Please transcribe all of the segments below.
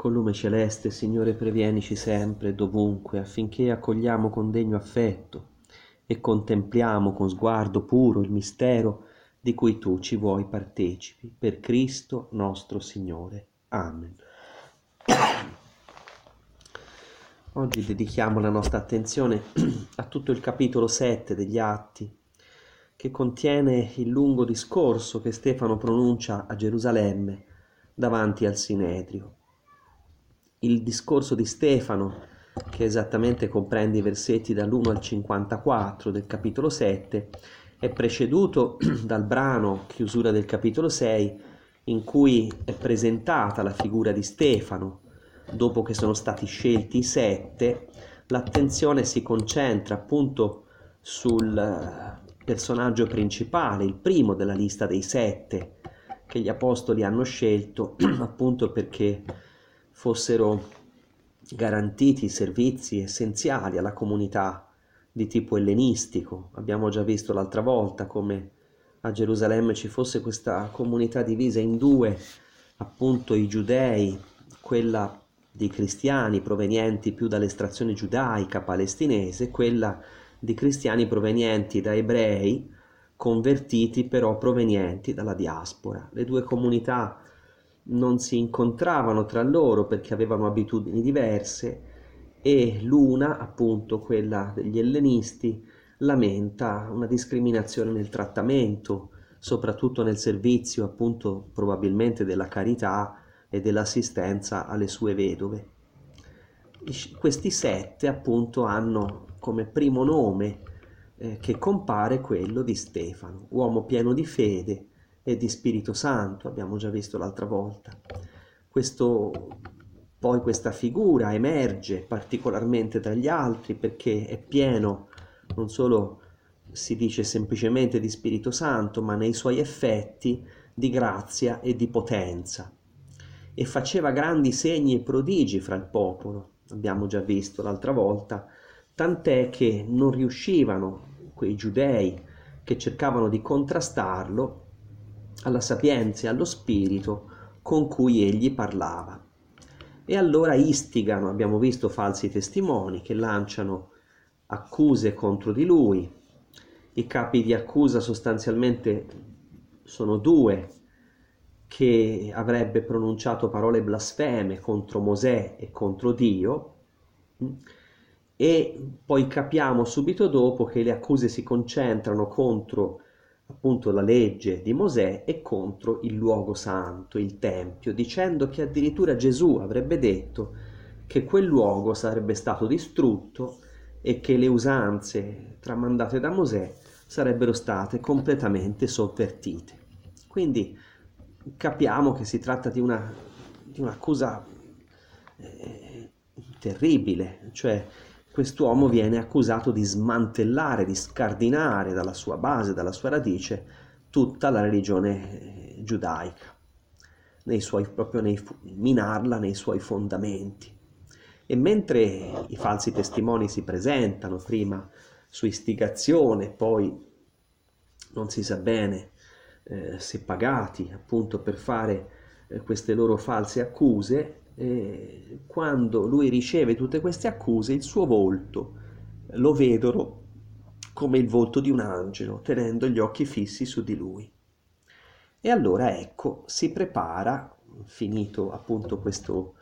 Con lume celeste, Signore, previenici sempre e dovunque, affinché accogliamo con degno affetto e contempliamo con sguardo puro il mistero di cui tu ci vuoi partecipi, per Cristo nostro Signore. Amen. Oggi dedichiamo la nostra attenzione a tutto il capitolo 7 degli Atti, che contiene il lungo discorso che Stefano pronuncia a Gerusalemme davanti al Sinedrio il discorso di Stefano, che esattamente comprende i versetti dall'1 al 54 del capitolo 7, è preceduto dal brano chiusura del capitolo 6 in cui è presentata la figura di Stefano. Dopo che sono stati scelti i sette, l'attenzione si concentra appunto sul personaggio principale, il primo della lista dei sette che gli apostoli hanno scelto appunto perché fossero garantiti servizi essenziali alla comunità di tipo ellenistico. Abbiamo già visto l'altra volta come a Gerusalemme ci fosse questa comunità divisa in due, appunto i giudei, quella di cristiani provenienti più dall'estrazione giudaica palestinese, quella di cristiani provenienti da ebrei convertiti però provenienti dalla diaspora. Le due comunità non si incontravano tra loro perché avevano abitudini diverse e l'una, appunto quella degli ellenisti, lamenta una discriminazione nel trattamento, soprattutto nel servizio appunto probabilmente della carità e dell'assistenza alle sue vedove. Questi sette appunto hanno come primo nome eh, che compare quello di Stefano, uomo pieno di fede, e di Spirito Santo, abbiamo già visto l'altra volta. Questo, poi questa figura emerge particolarmente tra gli altri perché è pieno non solo si dice semplicemente di Spirito Santo, ma nei suoi effetti di grazia e di potenza. E faceva grandi segni e prodigi fra il popolo, abbiamo già visto l'altra volta, tant'è che non riuscivano quei giudei che cercavano di contrastarlo alla sapienza e allo spirito con cui egli parlava. E allora istigano, abbiamo visto falsi testimoni che lanciano accuse contro di lui. I capi di accusa sostanzialmente sono due, che avrebbe pronunciato parole blasfeme contro Mosè e contro Dio, e poi capiamo subito dopo che le accuse si concentrano contro appunto la legge di Mosè e contro il luogo santo, il Tempio, dicendo che addirittura Gesù avrebbe detto che quel luogo sarebbe stato distrutto e che le usanze tramandate da Mosè sarebbero state completamente sovvertite. Quindi capiamo che si tratta di, una, di un'accusa eh, terribile, cioè quest'uomo viene accusato di smantellare, di scardinare dalla sua base, dalla sua radice, tutta la religione eh, giudaica, nei suoi, proprio nei, minarla nei suoi fondamenti. E mentre i falsi testimoni si presentano prima su istigazione, poi non si sa bene eh, se pagati appunto per fare eh, queste loro false accuse, eh, quando lui riceve tutte queste accuse, il suo volto lo vedono come il volto di un angelo, tenendo gli occhi fissi su di lui. E allora ecco, si prepara, finito appunto questo,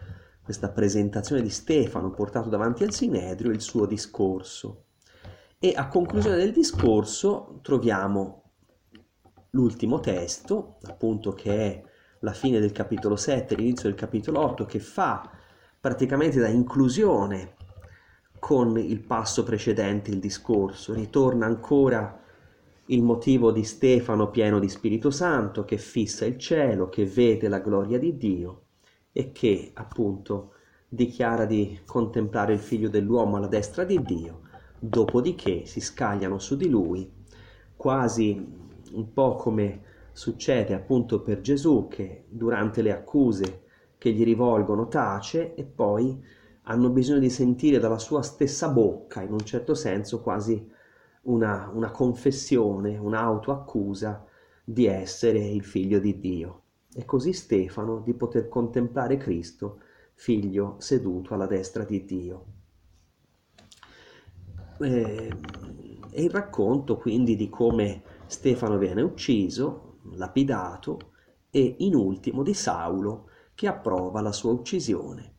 questa presentazione di Stefano portato davanti al Sinedrio, il suo discorso. E a conclusione del discorso troviamo l'ultimo testo, appunto che è la fine del capitolo 7, l'inizio del capitolo 8, che fa praticamente da inclusione con il passo precedente, il discorso. Ritorna ancora il motivo di Stefano pieno di Spirito Santo che fissa il cielo, che vede la gloria di Dio e che appunto dichiara di contemplare il figlio dell'uomo alla destra di Dio, dopodiché si scagliano su di lui, quasi un po' come Succede appunto per Gesù che durante le accuse che gli rivolgono tace e poi hanno bisogno di sentire dalla sua stessa bocca, in un certo senso quasi una, una confessione, un'autoaccusa di essere il figlio di Dio. E così Stefano di poter contemplare Cristo figlio seduto alla destra di Dio. Eh, e il racconto quindi di come Stefano viene ucciso, lapidato, e in ultimo di Saulo che approva la sua uccisione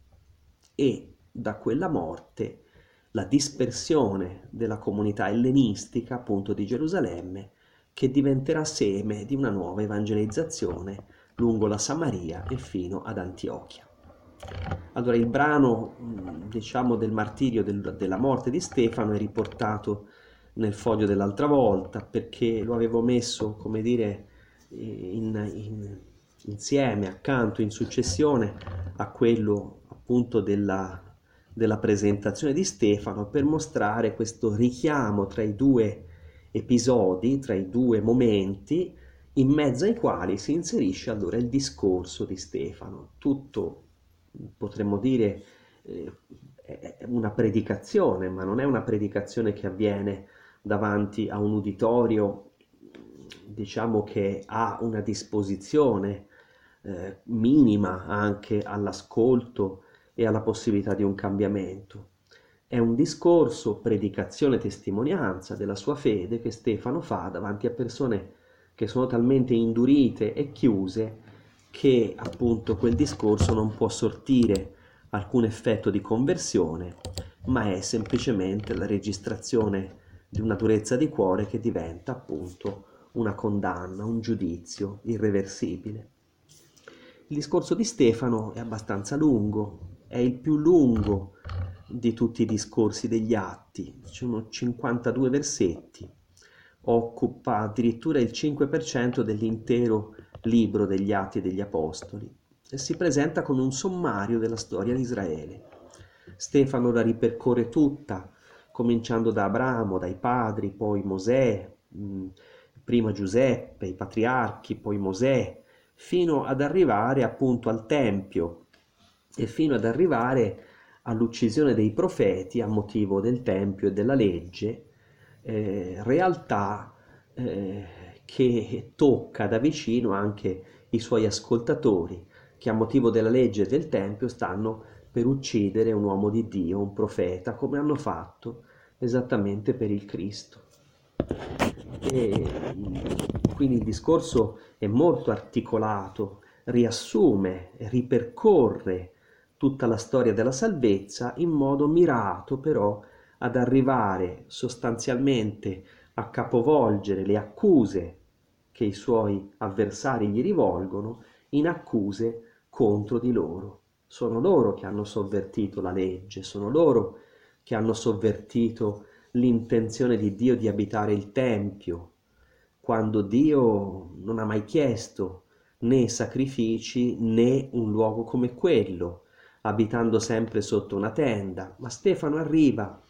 e da quella morte la dispersione della comunità ellenistica appunto di Gerusalemme che diventerà seme di una nuova evangelizzazione lungo la Samaria e fino ad Antiochia. Allora il brano diciamo del martirio del, della morte di Stefano è riportato nel foglio dell'altra volta perché lo avevo messo come dire in, in, insieme, accanto, in successione a quello appunto della, della presentazione di Stefano per mostrare questo richiamo tra i due episodi, tra i due momenti, in mezzo ai quali si inserisce allora il discorso di Stefano. Tutto, potremmo dire, eh, è una predicazione, ma non è una predicazione che avviene davanti a un uditorio, diciamo che ha una disposizione eh, minima anche all'ascolto e alla possibilità di un cambiamento. È un discorso, predicazione, testimonianza della sua fede che Stefano fa davanti a persone che sono talmente indurite e chiuse che appunto quel discorso non può sortire alcun effetto di conversione, ma è semplicemente la registrazione di una durezza di cuore che diventa appunto una condanna, un giudizio irreversibile. Il discorso di Stefano è abbastanza lungo, è il più lungo di tutti i discorsi degli atti, sono 52 versetti, occupa addirittura il 5% dell'intero libro degli atti degli apostoli e si presenta come un sommario della storia di Israele. Stefano la ripercorre tutta, cominciando da Abramo, dai padri, poi Mosè, prima Giuseppe, i patriarchi, poi Mosè, fino ad arrivare appunto al Tempio e fino ad arrivare all'uccisione dei profeti a motivo del Tempio e della legge, eh, realtà eh, che tocca da vicino anche i suoi ascoltatori, che a motivo della legge e del Tempio stanno per uccidere un uomo di Dio, un profeta, come hanno fatto esattamente per il Cristo. E quindi il discorso è molto articolato, riassume, ripercorre tutta la storia della salvezza in modo mirato però ad arrivare sostanzialmente a capovolgere le accuse che i suoi avversari gli rivolgono in accuse contro di loro. Sono loro che hanno sovvertito la legge, sono loro che hanno sovvertito l'intenzione di Dio di abitare il Tempio, quando Dio non ha mai chiesto né sacrifici né un luogo come quello, abitando sempre sotto una tenda. Ma Stefano arriva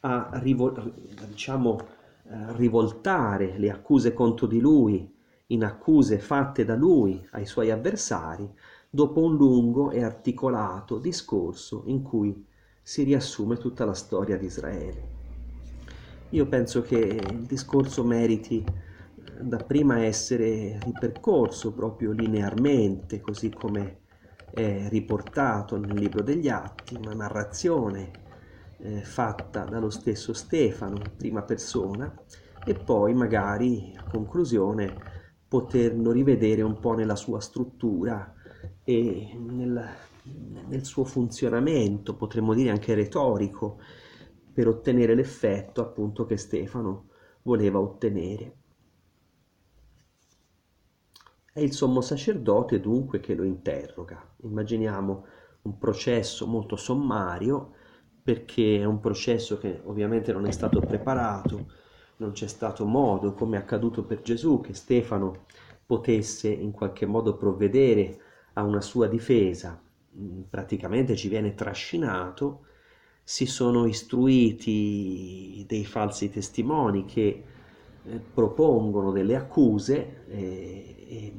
a rivol- diciamo, a rivoltare le accuse contro di lui in accuse fatte da lui ai suoi avversari dopo un lungo e articolato discorso in cui si riassume tutta la storia di Israele. Io penso che il discorso meriti dapprima essere ripercorso proprio linearmente, così come è riportato nel libro degli Atti, una narrazione eh, fatta dallo stesso Stefano in prima persona e poi magari a conclusione poterlo rivedere un po' nella sua struttura e nel, nel suo funzionamento, potremmo dire anche retorico, per ottenere l'effetto appunto che Stefano voleva ottenere. È il sommo sacerdote dunque che lo interroga. Immaginiamo un processo molto sommario perché è un processo che ovviamente non è stato preparato, non c'è stato modo, come è accaduto per Gesù, che Stefano potesse in qualche modo provvedere a una sua difesa. Mm, praticamente ci viene trascinato, si sono istruiti dei falsi testimoni che eh, propongono delle accuse e, e,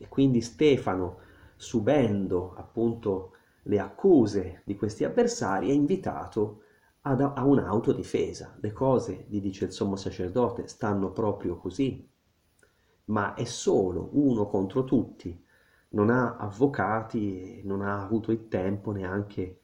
e quindi Stefano, subendo appunto le accuse di questi avversari, è invitato ad, a un'autodifesa. Le cose, gli dice il sommo sacerdote, stanno proprio così, ma è solo uno contro tutti. non ha avvocati, non ha avuto il tempo neanche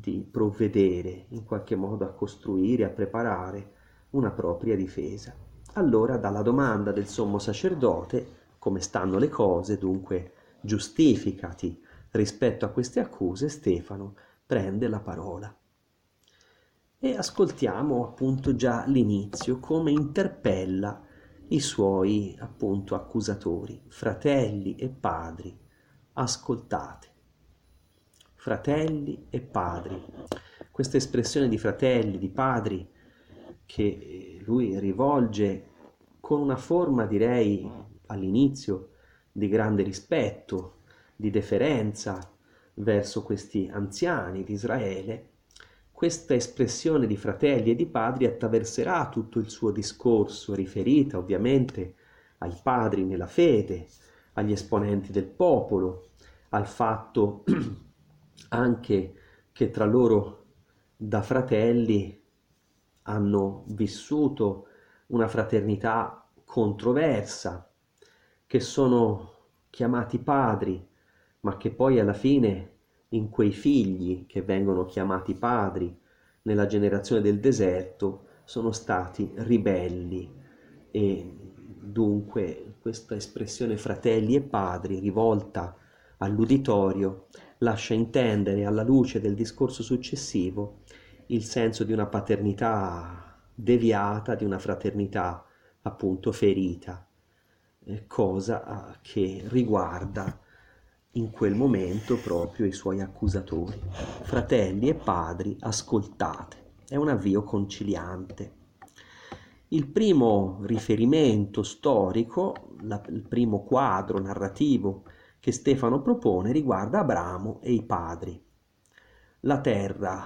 di provvedere in qualche modo a costruire, a preparare una propria difesa. Allora dalla domanda del sommo sacerdote, come stanno le cose, dunque giustificati rispetto a queste accuse, Stefano prende la parola. E ascoltiamo appunto già l'inizio, come interpella i suoi appunto accusatori, fratelli e padri, ascoltate. Fratelli e padri. Questa espressione di fratelli, di padri, che lui rivolge con una forma, direi, all'inizio di grande rispetto, di deferenza verso questi anziani di Israele, questa espressione di fratelli e di padri attraverserà tutto il suo discorso, riferita ovviamente ai padri nella fede, agli esponenti del popolo, al fatto anche che tra loro da fratelli hanno vissuto una fraternità controversa, che sono chiamati padri, ma che poi alla fine in quei figli che vengono chiamati padri nella generazione del deserto sono stati ribelli. E dunque questa espressione fratelli e padri rivolta all'uditorio lascia intendere alla luce del discorso successivo il senso di una paternità deviata, di una fraternità appunto ferita, eh, cosa che riguarda in quel momento proprio i suoi accusatori. Fratelli e padri, ascoltate. È un avvio conciliante. Il primo riferimento storico, la, il primo quadro narrativo che Stefano propone riguarda Abramo e i padri. La terra,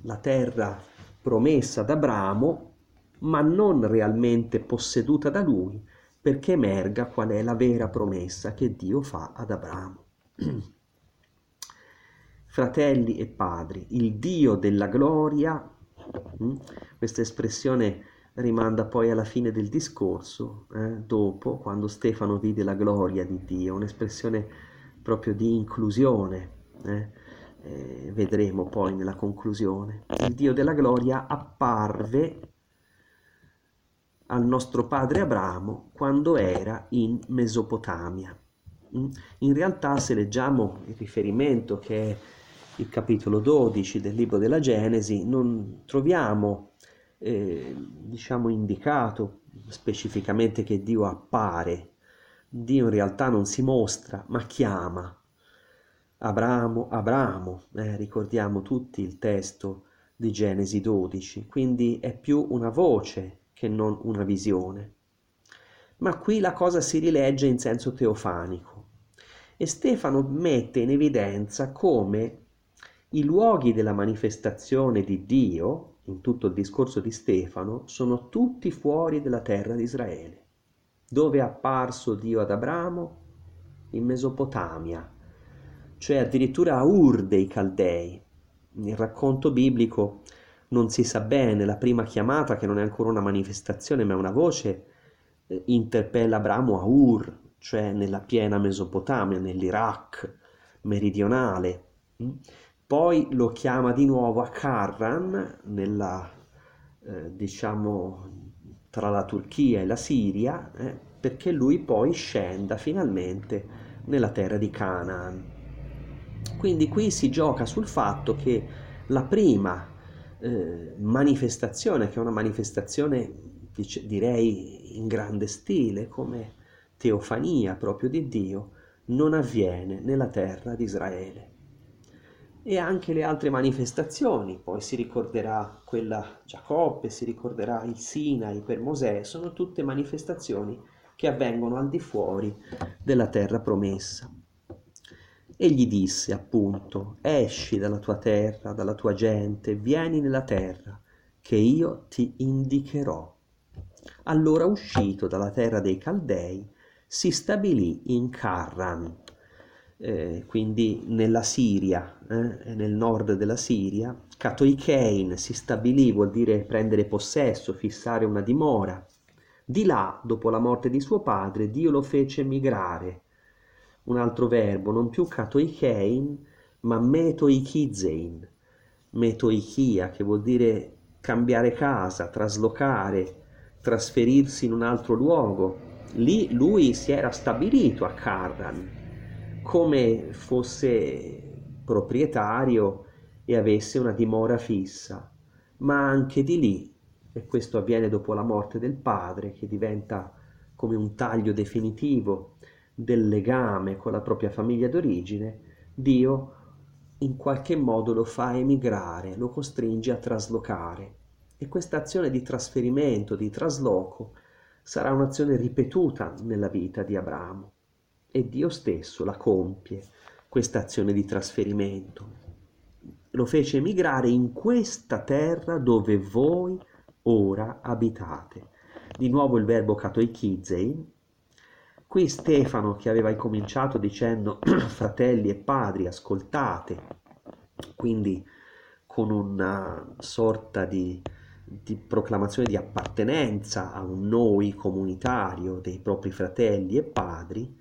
la terra promessa ad Abramo, ma non realmente posseduta da lui, perché emerga qual è la vera promessa che Dio fa ad Abramo. Fratelli e padri, il Dio della gloria, mm, questa espressione rimanda poi alla fine del discorso, eh, dopo, quando Stefano vide la gloria di Dio, un'espressione proprio di inclusione. Eh, eh, vedremo poi nella conclusione. Il Dio della gloria apparve al nostro padre Abramo quando era in Mesopotamia. Mm? In realtà se leggiamo il riferimento che è il capitolo 12 del libro della Genesi, non troviamo eh, diciamo indicato specificamente che Dio appare. Dio in realtà non si mostra, ma chiama. Abramo, Abramo, eh, ricordiamo tutti il testo di Genesi 12, quindi è più una voce che non una visione. Ma qui la cosa si rilegge in senso teofanico e Stefano mette in evidenza come i luoghi della manifestazione di Dio, in tutto il discorso di Stefano, sono tutti fuori della terra di Israele. Dove è apparso Dio ad Abramo? In Mesopotamia, cioè addirittura a Ur dei Caldei. Nel racconto biblico non si sa bene, la prima chiamata, che non è ancora una manifestazione ma è una voce, eh, interpella Abramo a Ur, cioè nella piena Mesopotamia, nell'Iraq meridionale. Poi lo chiama di nuovo a Karran, nella, eh, diciamo, tra la Turchia e la Siria, eh, perché lui poi scenda finalmente nella terra di Canaan. Quindi qui si gioca sul fatto che la prima eh, manifestazione, che è una manifestazione dice, direi in grande stile, come teofania proprio di Dio, non avviene nella terra di Israele. E anche le altre manifestazioni, poi si ricorderà quella Giacobbe, si ricorderà il Sinai per Mosè, sono tutte manifestazioni che avvengono al di fuori della terra promessa. E gli disse appunto, esci dalla tua terra, dalla tua gente, vieni nella terra, che io ti indicherò. Allora uscito dalla terra dei Caldei, si stabilì in Carran, eh, quindi nella Siria, eh, nel nord della Siria. Catoikein si stabilì, vuol dire prendere possesso, fissare una dimora. Di là, dopo la morte di suo padre, Dio lo fece migrare un altro verbo, non più katoikein, ma metoikizein, metoichia, che vuol dire cambiare casa, traslocare, trasferirsi in un altro luogo. Lì lui si era stabilito a Carran come fosse proprietario e avesse una dimora fissa, ma anche di lì, e questo avviene dopo la morte del padre, che diventa come un taglio definitivo del legame con la propria famiglia d'origine, Dio in qualche modo lo fa emigrare, lo costringe a traslocare. E questa azione di trasferimento, di trasloco, sarà un'azione ripetuta nella vita di Abramo. E Dio stesso la compie, questa azione di trasferimento. Lo fece emigrare in questa terra dove voi ora abitate. Di nuovo il verbo katoikizei. Qui Stefano, che aveva incominciato dicendo fratelli e padri, ascoltate, quindi con una sorta di di proclamazione di appartenenza a un noi comunitario dei propri fratelli e padri,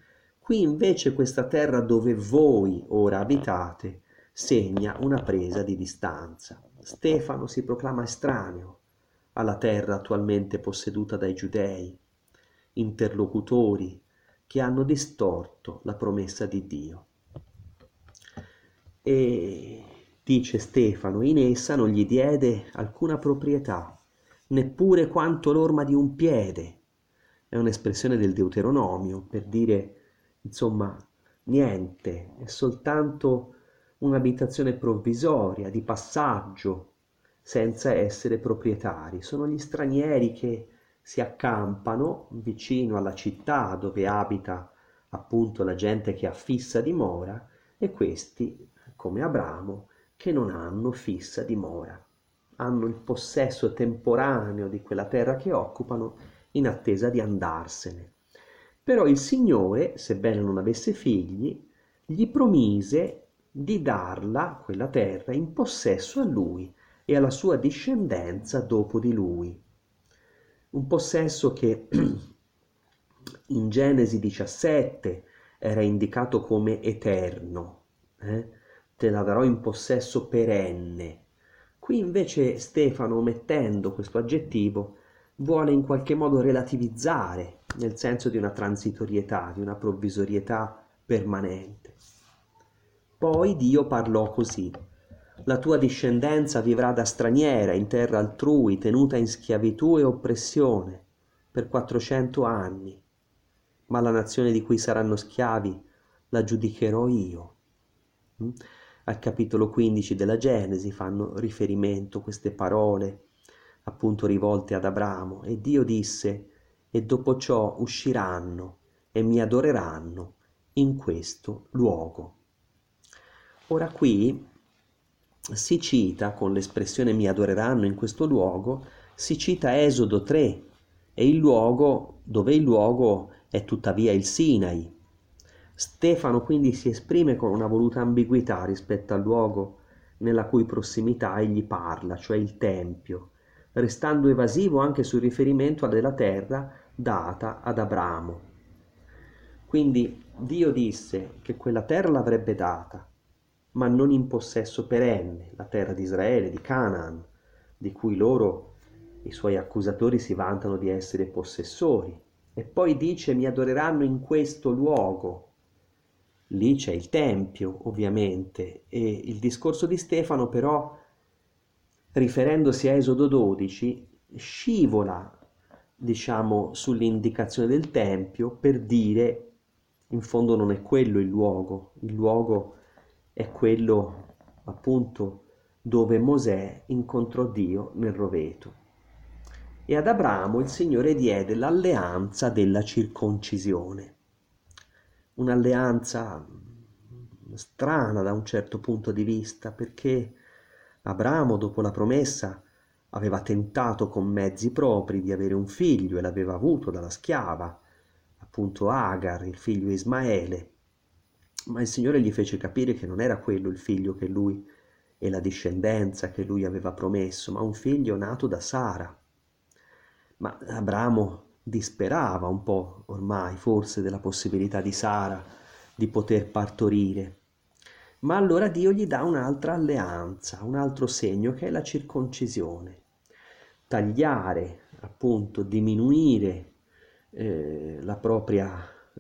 qui invece questa terra dove voi ora abitate segna una presa di distanza. Stefano si proclama estraneo alla terra attualmente posseduta dai giudei, interlocutori che hanno distorto la promessa di Dio. E dice Stefano, in essa non gli diede alcuna proprietà, neppure quanto l'orma di un piede. È un'espressione del Deuteronomio per dire, insomma, niente, è soltanto un'abitazione provvisoria, di passaggio, senza essere proprietari. Sono gli stranieri che si accampano vicino alla città dove abita appunto la gente che ha fissa dimora e questi, come Abramo, che non hanno fissa dimora, hanno il possesso temporaneo di quella terra che occupano in attesa di andarsene. Però il Signore, sebbene non avesse figli, gli promise di darla, quella terra, in possesso a lui e alla sua discendenza dopo di lui. Un possesso che in Genesi 17 era indicato come eterno. Eh? te la darò in possesso perenne. Qui invece Stefano, mettendo questo aggettivo, vuole in qualche modo relativizzare, nel senso di una transitorietà, di una provvisorietà permanente. Poi Dio parlò così. La tua discendenza vivrà da straniera in terra altrui, tenuta in schiavitù e oppressione per quattrocento anni. Ma la nazione di cui saranno schiavi la giudicherò io. Mm? al capitolo 15 della Genesi fanno riferimento queste parole appunto rivolte ad Abramo e Dio disse e dopo ciò usciranno e mi adoreranno in questo luogo. Ora qui si cita con l'espressione mi adoreranno in questo luogo, si cita Esodo 3 e il luogo dove il luogo è tuttavia il Sinai, Stefano quindi si esprime con una voluta ambiguità rispetto al luogo nella cui prossimità egli parla, cioè il Tempio, restando evasivo anche sul riferimento della terra data ad Abramo. Quindi Dio disse che quella terra l'avrebbe data, ma non in possesso perenne, la terra di Israele, di Canaan, di cui loro, i suoi accusatori, si vantano di essere possessori. E poi dice mi adoreranno in questo luogo, lì c'è il Tempio ovviamente e il discorso di Stefano però riferendosi a Esodo 12 scivola diciamo sull'indicazione del Tempio per dire in fondo non è quello il luogo, il luogo è quello appunto dove Mosè incontrò Dio nel roveto. E ad Abramo il Signore diede l'alleanza della circoncisione un'alleanza strana da un certo punto di vista, perché Abramo, dopo la promessa, aveva tentato con mezzi propri di avere un figlio e l'aveva avuto dalla schiava, appunto Agar, il figlio Ismaele, ma il Signore gli fece capire che non era quello il figlio che lui e la discendenza che lui aveva promesso, ma un figlio nato da Sara. Ma Abramo disperava un po' ormai forse della possibilità di Sara di poter partorire. Ma allora Dio gli dà un'altra alleanza, un altro segno che è la circoncisione. Tagliare, appunto, diminuire eh, la propria,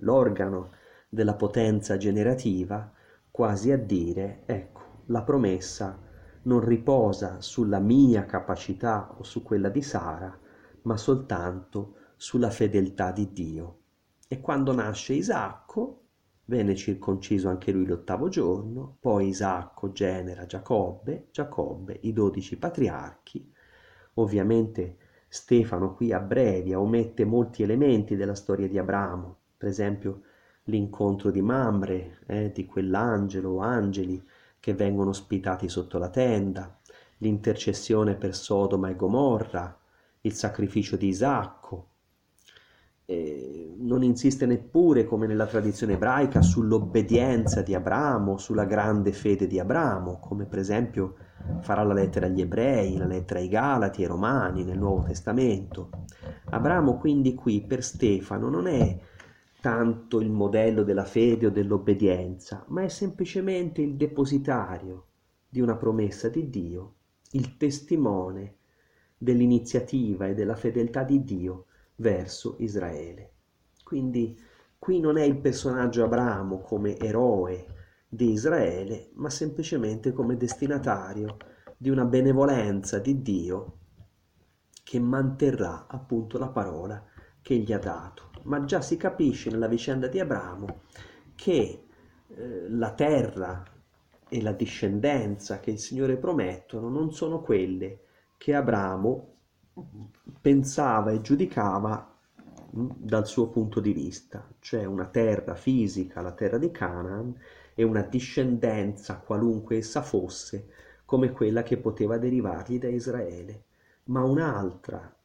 l'organo della potenza generativa, quasi a dire, ecco, la promessa non riposa sulla mia capacità o su quella di Sara, ma soltanto sulla fedeltà di Dio. E quando nasce Isacco, venne circonciso anche lui l'ottavo giorno, poi Isacco genera Giacobbe, Giacobbe i dodici patriarchi. Ovviamente Stefano qui abbrevia, omette molti elementi della storia di Abramo, per esempio l'incontro di Mamre, eh, di quell'angelo o angeli che vengono ospitati sotto la tenda, l'intercessione per Sodoma e Gomorra, il sacrificio di Isacco. Eh, non insiste neppure, come nella tradizione ebraica, sull'obbedienza di Abramo, sulla grande fede di Abramo, come per esempio farà la lettera agli ebrei, la lettera ai Galati ai Romani nel Nuovo Testamento. Abramo quindi qui per Stefano non è tanto il modello della fede o dell'obbedienza, ma è semplicemente il depositario di una promessa di Dio, il testimone dell'iniziativa e della fedeltà di Dio verso Israele. Quindi qui non è il personaggio Abramo come eroe di Israele, ma semplicemente come destinatario di una benevolenza di Dio che manterrà appunto la parola che gli ha dato. Ma già si capisce nella vicenda di Abramo che eh, la terra e la discendenza che il Signore promettono non sono quelle che Abramo pensava e giudicava dal suo punto di vista, cioè una terra fisica, la terra di Canaan, e una discendenza, qualunque essa fosse, come quella che poteva derivargli da Israele, ma un'altra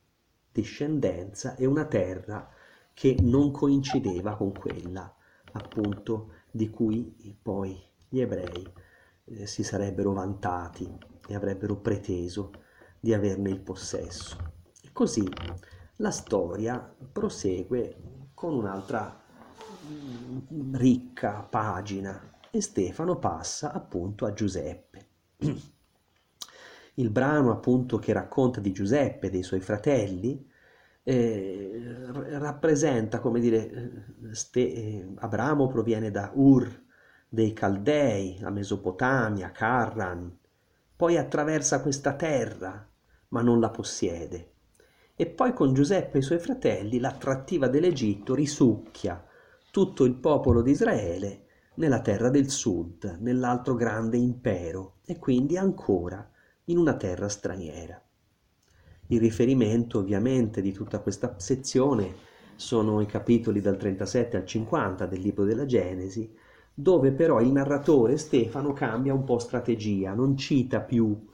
discendenza e una terra che non coincideva con quella appunto di cui poi gli ebrei eh, si sarebbero vantati e avrebbero preteso di averne il possesso. E così la storia prosegue con un'altra mm, ricca pagina e Stefano passa appunto a Giuseppe. Il brano appunto che racconta di Giuseppe e dei suoi fratelli eh, rappresenta, come dire, ste, eh, Abramo proviene da Ur dei Caldei, la Mesopotamia, Carran, poi attraversa questa terra, ma non la possiede. E poi con Giuseppe e i suoi fratelli l'attrattiva dell'Egitto risucchia tutto il popolo di Israele nella terra del sud, nell'altro grande impero, e quindi ancora in una terra straniera. Il riferimento ovviamente di tutta questa sezione sono i capitoli dal 37 al 50 del libro della Genesi, dove però il narratore Stefano cambia un po' strategia, non cita più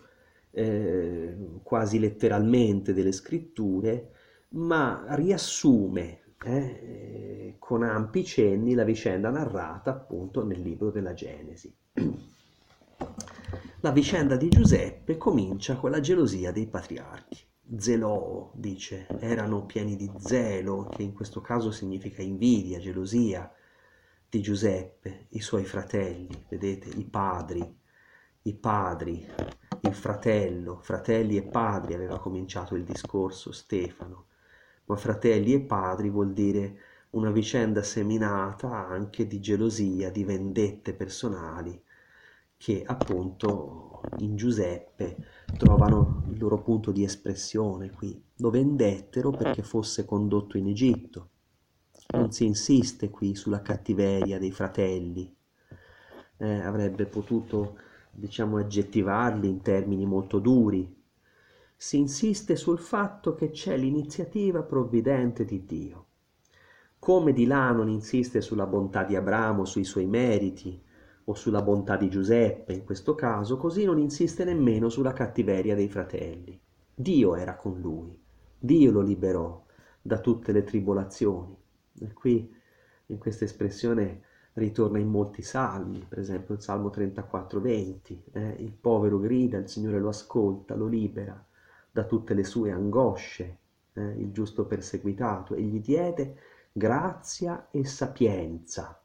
eh, quasi letteralmente delle scritture, ma riassume eh, con ampi cenni la vicenda narrata appunto nel libro della Genesi. La vicenda di Giuseppe comincia con la gelosia dei patriarchi zelò, dice, erano pieni di zelo, che in questo caso significa invidia, gelosia, di Giuseppe, i suoi fratelli, vedete, i padri, i padri, il fratello, fratelli e padri aveva cominciato il discorso Stefano, ma fratelli e padri vuol dire una vicenda seminata anche di gelosia, di vendette personali, che appunto in Giuseppe trovano il loro punto di espressione qui. Lo vendettero perché fosse condotto in Egitto. Non si insiste qui sulla cattiveria dei fratelli. Eh, avrebbe potuto, diciamo, aggettivarli in termini molto duri. Si insiste sul fatto che c'è l'iniziativa provvidente di Dio. Come di là non insiste sulla bontà di Abramo, sui suoi meriti, o sulla bontà di Giuseppe in questo caso, così non insiste nemmeno sulla cattiveria dei fratelli. Dio era con lui, Dio lo liberò da tutte le tribolazioni. E qui in questa espressione ritorna in molti salmi, per esempio il Salmo 34, 20, eh, il povero grida, il Signore lo ascolta, lo libera da tutte le sue angosce, eh, il giusto perseguitato, e gli diede grazia e sapienza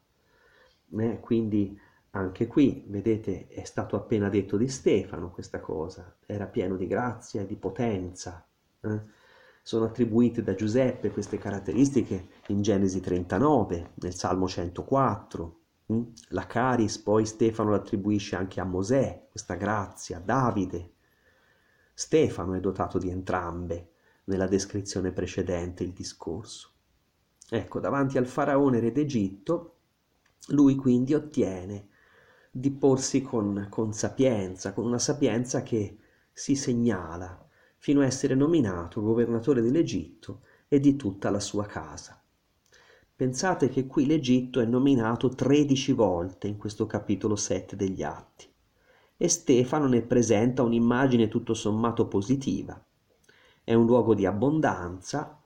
Eh? Quindi anche qui, vedete, è stato appena detto di Stefano questa cosa, era pieno di grazia e di potenza. Eh? Sono attribuite da Giuseppe queste caratteristiche in Genesi 39, nel Salmo 104. Hm? La Caris poi Stefano l'attribuisce anche a Mosè, questa grazia, Davide. Stefano è dotato di entrambe nella descrizione precedente, il discorso. Ecco, davanti al faraone re d'Egitto, lui quindi ottiene di porsi con, con sapienza, con una sapienza che si segnala fino a essere nominato governatore dell'Egitto e di tutta la sua casa. Pensate che qui l'Egitto è nominato 13 volte in questo capitolo 7 degli Atti e Stefano ne presenta un'immagine tutto sommato positiva. È un luogo di abbondanza,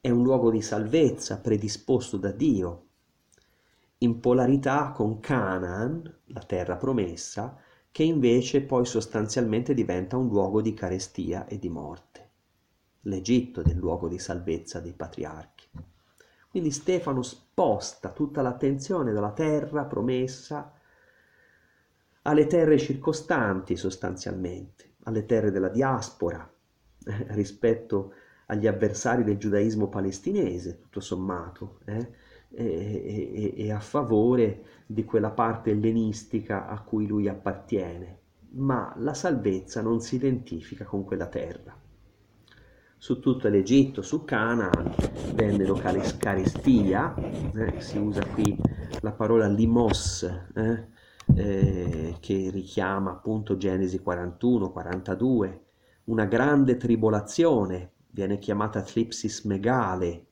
è un luogo di salvezza predisposto da Dio, in polarità con Canaan, la terra promessa, che invece poi sostanzialmente diventa un luogo di carestia e di morte. L'Egitto il luogo di salvezza dei patriarchi. Quindi Stefano sposta tutta l'attenzione dalla terra promessa alle terre circostanti sostanzialmente, alle terre della diaspora, eh, rispetto agli avversari del giudaismo palestinese, tutto sommato, eh, e, e, e a favore di quella parte ellenistica a cui lui appartiene, ma la salvezza non si identifica con quella terra. Su tutto l'Egitto, su Canaan, vennero carestia, eh, si usa qui la parola limos, eh, eh, che richiama appunto Genesi 41, 42, una grande tribolazione, viene chiamata Tlipsis megale,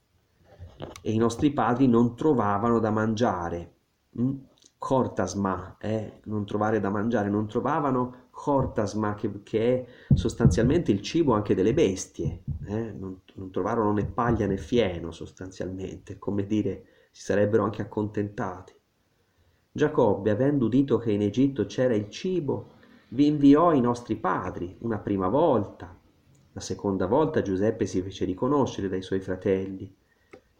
e i nostri padri non trovavano da mangiare. Mm? Cortasma, eh? non trovare da mangiare, non trovavano cortasma che, che è sostanzialmente il cibo anche delle bestie, eh? non, non trovarono né paglia né fieno sostanzialmente, come dire si sarebbero anche accontentati. Giacobbe, avendo udito che in Egitto c'era il cibo, vi inviò i nostri padri una prima volta. La seconda volta Giuseppe si fece riconoscere dai suoi fratelli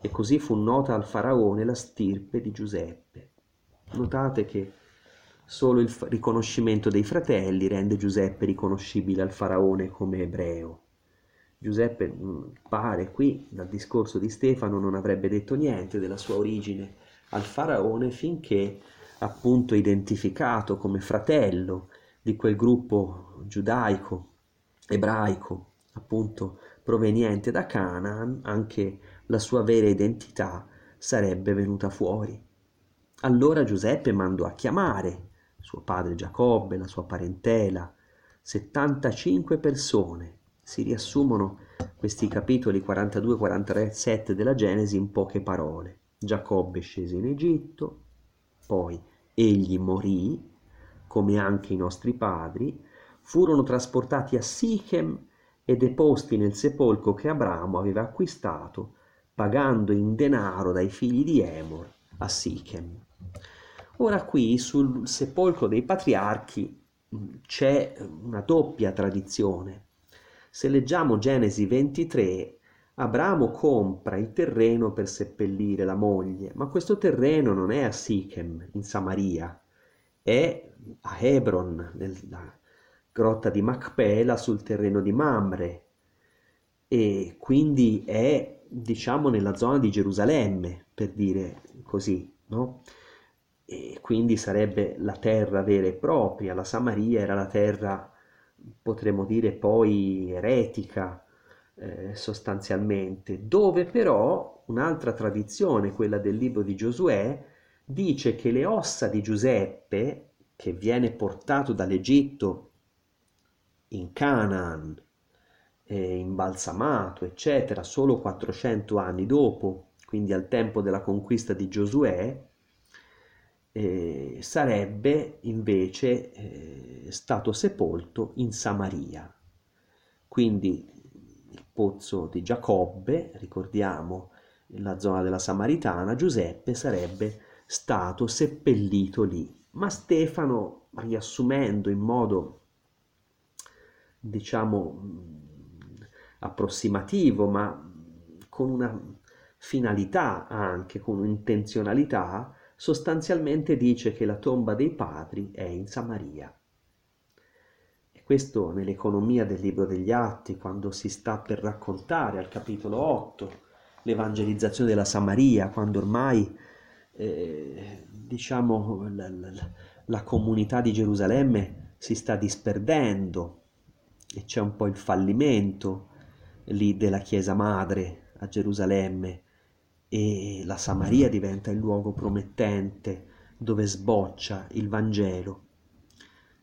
e così fu nota al faraone la stirpe di Giuseppe. Notate che solo il riconoscimento dei fratelli rende Giuseppe riconoscibile al faraone come ebreo. Giuseppe mm, pare qui dal discorso di Stefano non avrebbe detto niente della sua origine al faraone finché appunto identificato come fratello di quel gruppo giudaico, ebraico, appunto proveniente da Canaan, anche la sua vera identità sarebbe venuta fuori. Allora Giuseppe mandò a chiamare suo padre Giacobbe, la sua parentela, 75 persone. Si riassumono questi capitoli 42, 43, 7 della Genesi in poche parole. Giacobbe scese in Egitto, poi egli morì, come anche i nostri padri, furono trasportati a Sichem e deposti nel sepolcro che Abramo aveva acquistato pagando in denaro dai figli di Emor a Sichem. Ora qui sul sepolcro dei patriarchi c'è una doppia tradizione. Se leggiamo Genesi 23, Abramo compra il terreno per seppellire la moglie, ma questo terreno non è a Sichem, in Samaria, è a Hebron, nella grotta di Macpela, sul terreno di Mamre, e quindi è diciamo nella zona di Gerusalemme, per dire così, no? E quindi sarebbe la terra vera e propria, la Samaria era la terra, potremmo dire poi eretica, eh, sostanzialmente, dove però un'altra tradizione, quella del libro di Giosuè, dice che le ossa di Giuseppe, che viene portato dall'Egitto in Canaan, eh, imbalsamato, eccetera, solo 400 anni dopo, quindi al tempo della conquista di Giosuè, eh, sarebbe invece eh, stato sepolto in Samaria. Quindi pozzo di Giacobbe, ricordiamo la zona della Samaritana, Giuseppe sarebbe stato seppellito lì. Ma Stefano, riassumendo in modo, diciamo, approssimativo, ma con una finalità anche, con un'intenzionalità, sostanzialmente dice che la tomba dei padri è in Samaria. Questo nell'economia del libro degli Atti, quando si sta per raccontare al capitolo 8 l'evangelizzazione della Samaria, quando ormai eh, diciamo la, la, la comunità di Gerusalemme si sta disperdendo e c'è un po' il fallimento lì della Chiesa Madre a Gerusalemme e la Samaria diventa il luogo promettente dove sboccia il Vangelo.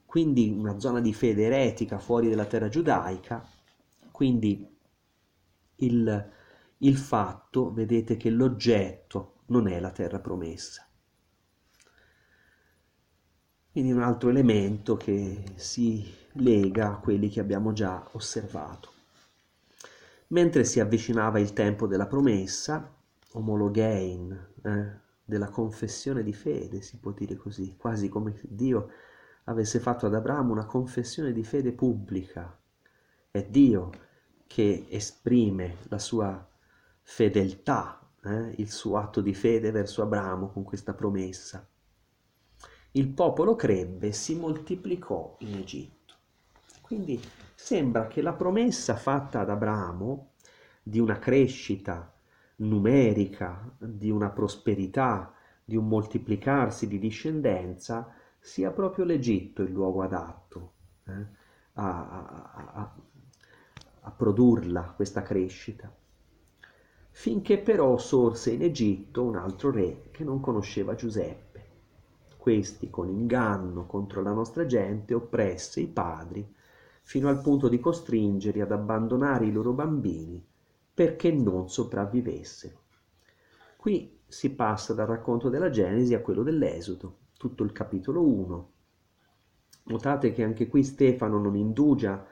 Quindi una zona di fede eretica fuori dalla terra giudaica, quindi il, il fatto, vedete che l'oggetto non è la terra promessa. Quindi un altro elemento che si lega a quelli che abbiamo già osservato. Mentre si avvicinava il tempo della promessa, omologein, eh, della confessione di fede, si può dire così, quasi come Dio avesse fatto ad Abramo una confessione di fede pubblica. È Dio che esprime la sua fedeltà, eh, il suo atto di fede verso Abramo con questa promessa. Il popolo crebbe e si moltiplicò in Egitto. Quindi sembra che la promessa fatta ad Abramo di una crescita numerica, di una prosperità, di un moltiplicarsi di discendenza, sia proprio l'Egitto il luogo adatto eh, a, a, a, a produrla questa crescita. Finché però sorse in Egitto un altro re che non conosceva Giuseppe. Questi, con inganno contro la nostra gente, oppresse i padri fino al punto di costringerli ad abbandonare i loro bambini perché non sopravvivessero. Qui si passa dal racconto della Genesi a quello dell'Esodo, tutto il capitolo 1. Notate che anche qui Stefano non indugia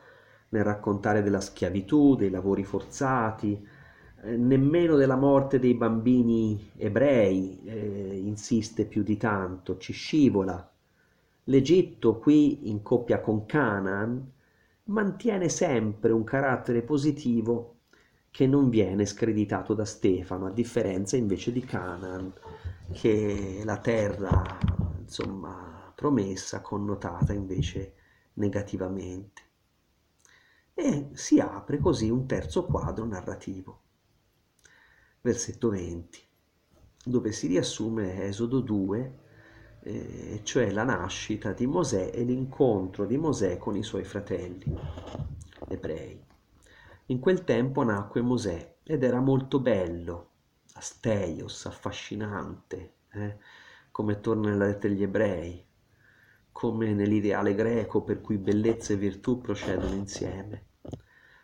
nel raccontare della schiavitù, dei lavori forzati, eh, nemmeno della morte dei bambini ebrei, eh, insiste più di tanto, ci scivola. L'Egitto qui in coppia con Canaan mantiene sempre un carattere positivo che non viene screditato da Stefano, a differenza invece di Canaan, che la terra, insomma, promessa, connotata invece negativamente. E si apre così un terzo quadro narrativo. Versetto 20, dove si riassume Esodo 2, eh, cioè la nascita di Mosè e l'incontro di Mosè con i suoi fratelli ebrei. In quel tempo nacque Mosè ed era molto bello, asteios, affascinante, eh? Come torna nella lettera degli ebrei, come nell'ideale greco per cui bellezza e virtù procedono insieme.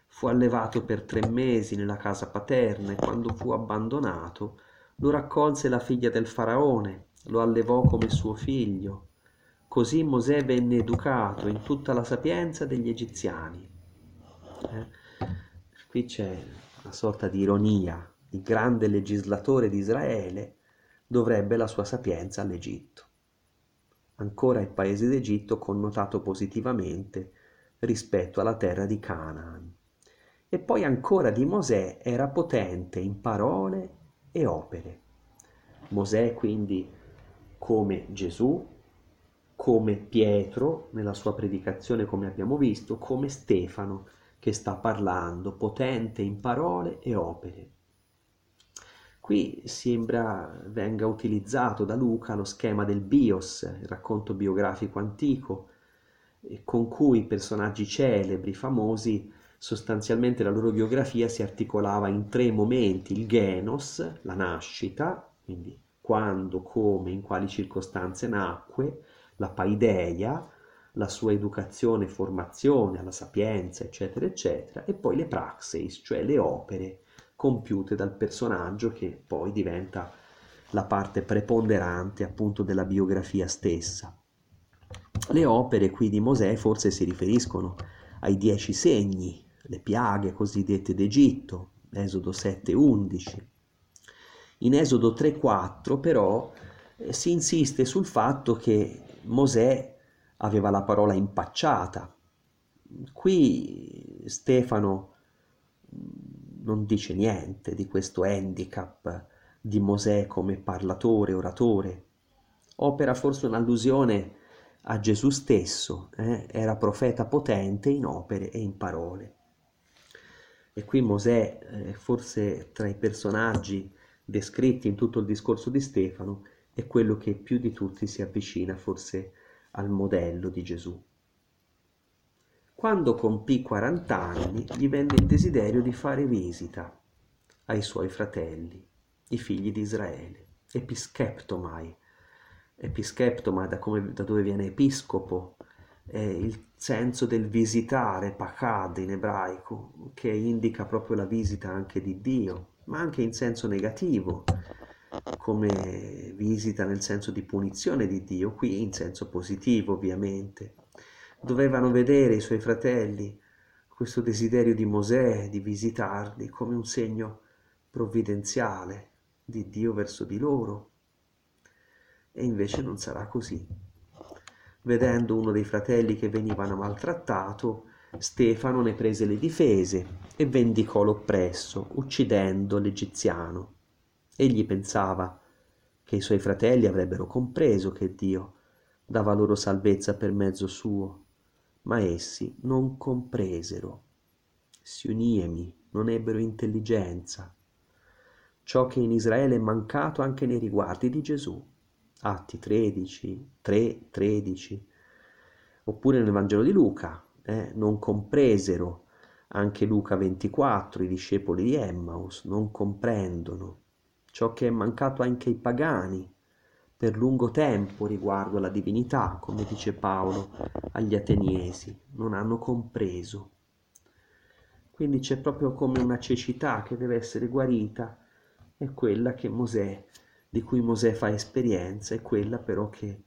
Fu allevato per tre mesi nella casa paterna e quando fu abbandonato lo raccolse la figlia del faraone lo allevò come suo figlio. Così Mosè venne educato in tutta la sapienza degli egiziani. Eh? Qui c'è una sorta di ironia. Il grande legislatore di Israele dovrebbe la sua sapienza all'Egitto. Ancora il paese d'Egitto connotato positivamente rispetto alla terra di Canaan. E poi ancora di Mosè era potente in parole e opere. Mosè quindi come Gesù, come Pietro nella sua predicazione, come abbiamo visto, come Stefano che sta parlando, potente in parole e opere. Qui sembra venga utilizzato da Luca lo schema del bios, il racconto biografico antico, con cui personaggi celebri, famosi, sostanzialmente la loro biografia si articolava in tre momenti, il genos, la nascita, quindi quando, come, in quali circostanze nacque, la paideia, la sua educazione e formazione alla sapienza, eccetera, eccetera, e poi le praxis, cioè le opere compiute dal personaggio che poi diventa la parte preponderante appunto della biografia stessa. Le opere qui di Mosè forse si riferiscono ai dieci segni, le piaghe cosiddette d'Egitto, Esodo 7-11, in Esodo 3.4 però eh, si insiste sul fatto che Mosè aveva la parola impacciata. Qui Stefano non dice niente di questo handicap di Mosè come parlatore, oratore. opera forse un'allusione a Gesù stesso, eh? era profeta potente in opere e in parole. E qui Mosè, eh, forse tra i personaggi descritti in tutto il discorso di Stefano, è quello che più di tutti si avvicina forse al modello di Gesù. Quando compì 40 anni, gli venne il desiderio di fare visita ai suoi fratelli, i figli di Israele, episkeptomai. Episkeptomai da, come, da dove viene episcopo, è il senso del visitare, pakad in ebraico, che indica proprio la visita anche di Dio, ma anche in senso negativo, come visita nel senso di punizione di Dio, qui in senso positivo ovviamente dovevano vedere i suoi fratelli questo desiderio di Mosè di visitarli come un segno provvidenziale di Dio verso di loro. E invece non sarà così. Vedendo uno dei fratelli che venivano maltrattato, Stefano ne prese le difese e vendicò l'oppresso, uccidendo l'egiziano. Egli pensava che i suoi fratelli avrebbero compreso che Dio dava loro salvezza per mezzo suo ma essi non compresero. Siuniemi non ebbero intelligenza. Ciò che in Israele è mancato anche nei riguardi di Gesù. Atti 13, 3, 13. Oppure nel Vangelo di Luca, eh, non compresero anche Luca 24, i discepoli di Emmaus non comprendono ciò che è mancato anche ai pagani per lungo tempo riguardo alla divinità, come dice Paolo agli Ateniesi, non hanno compreso. Quindi c'è proprio come una cecità che deve essere guarita, è quella Mosè, di cui Mosè fa esperienza, è quella però che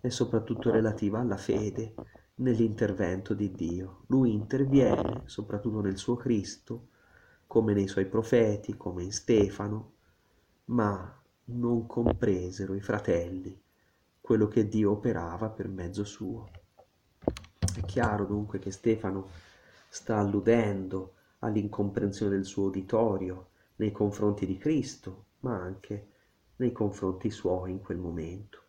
è soprattutto relativa alla fede nell'intervento di Dio. Lui interviene soprattutto nel suo Cristo, come nei suoi profeti, come in Stefano, ma non compresero i fratelli quello che Dio operava per mezzo suo. È chiaro dunque che Stefano sta alludendo all'incomprensione del suo uditorio nei confronti di Cristo, ma anche nei confronti suoi in quel momento.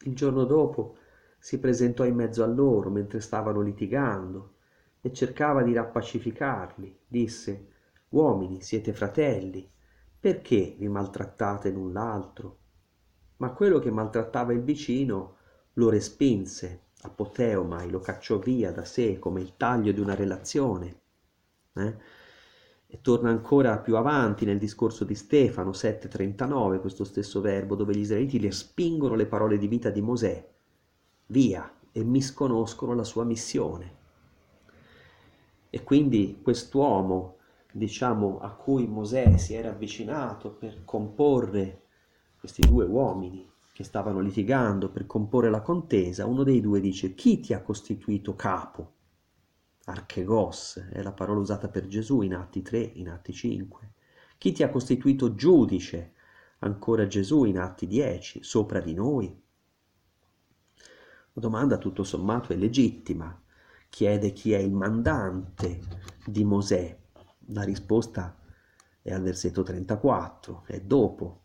Il giorno dopo si presentò in mezzo a loro mentre stavano litigando e cercava di rappacificarli. Disse, Uomini, siete fratelli, perché vi maltrattate l'un l'altro? Ma quello che maltrattava il vicino lo respinse, apoteomai, lo cacciò via da sé come il taglio di una relazione. Eh? E torna ancora più avanti nel discorso di Stefano 7:39, questo stesso verbo, dove gli israeliti respingono le parole di vita di Mosè, via, e misconoscono la sua missione. E quindi quest'uomo diciamo, a cui Mosè si era avvicinato per comporre questi due uomini che stavano litigando per comporre la contesa, uno dei due dice chi ti ha costituito capo? Archegos è la parola usata per Gesù in Atti 3, in Atti 5. Chi ti ha costituito giudice? Ancora Gesù in Atti 10, sopra di noi. La domanda tutto sommato è legittima. Chiede chi è il mandante di Mosè la risposta è al versetto 34, è dopo,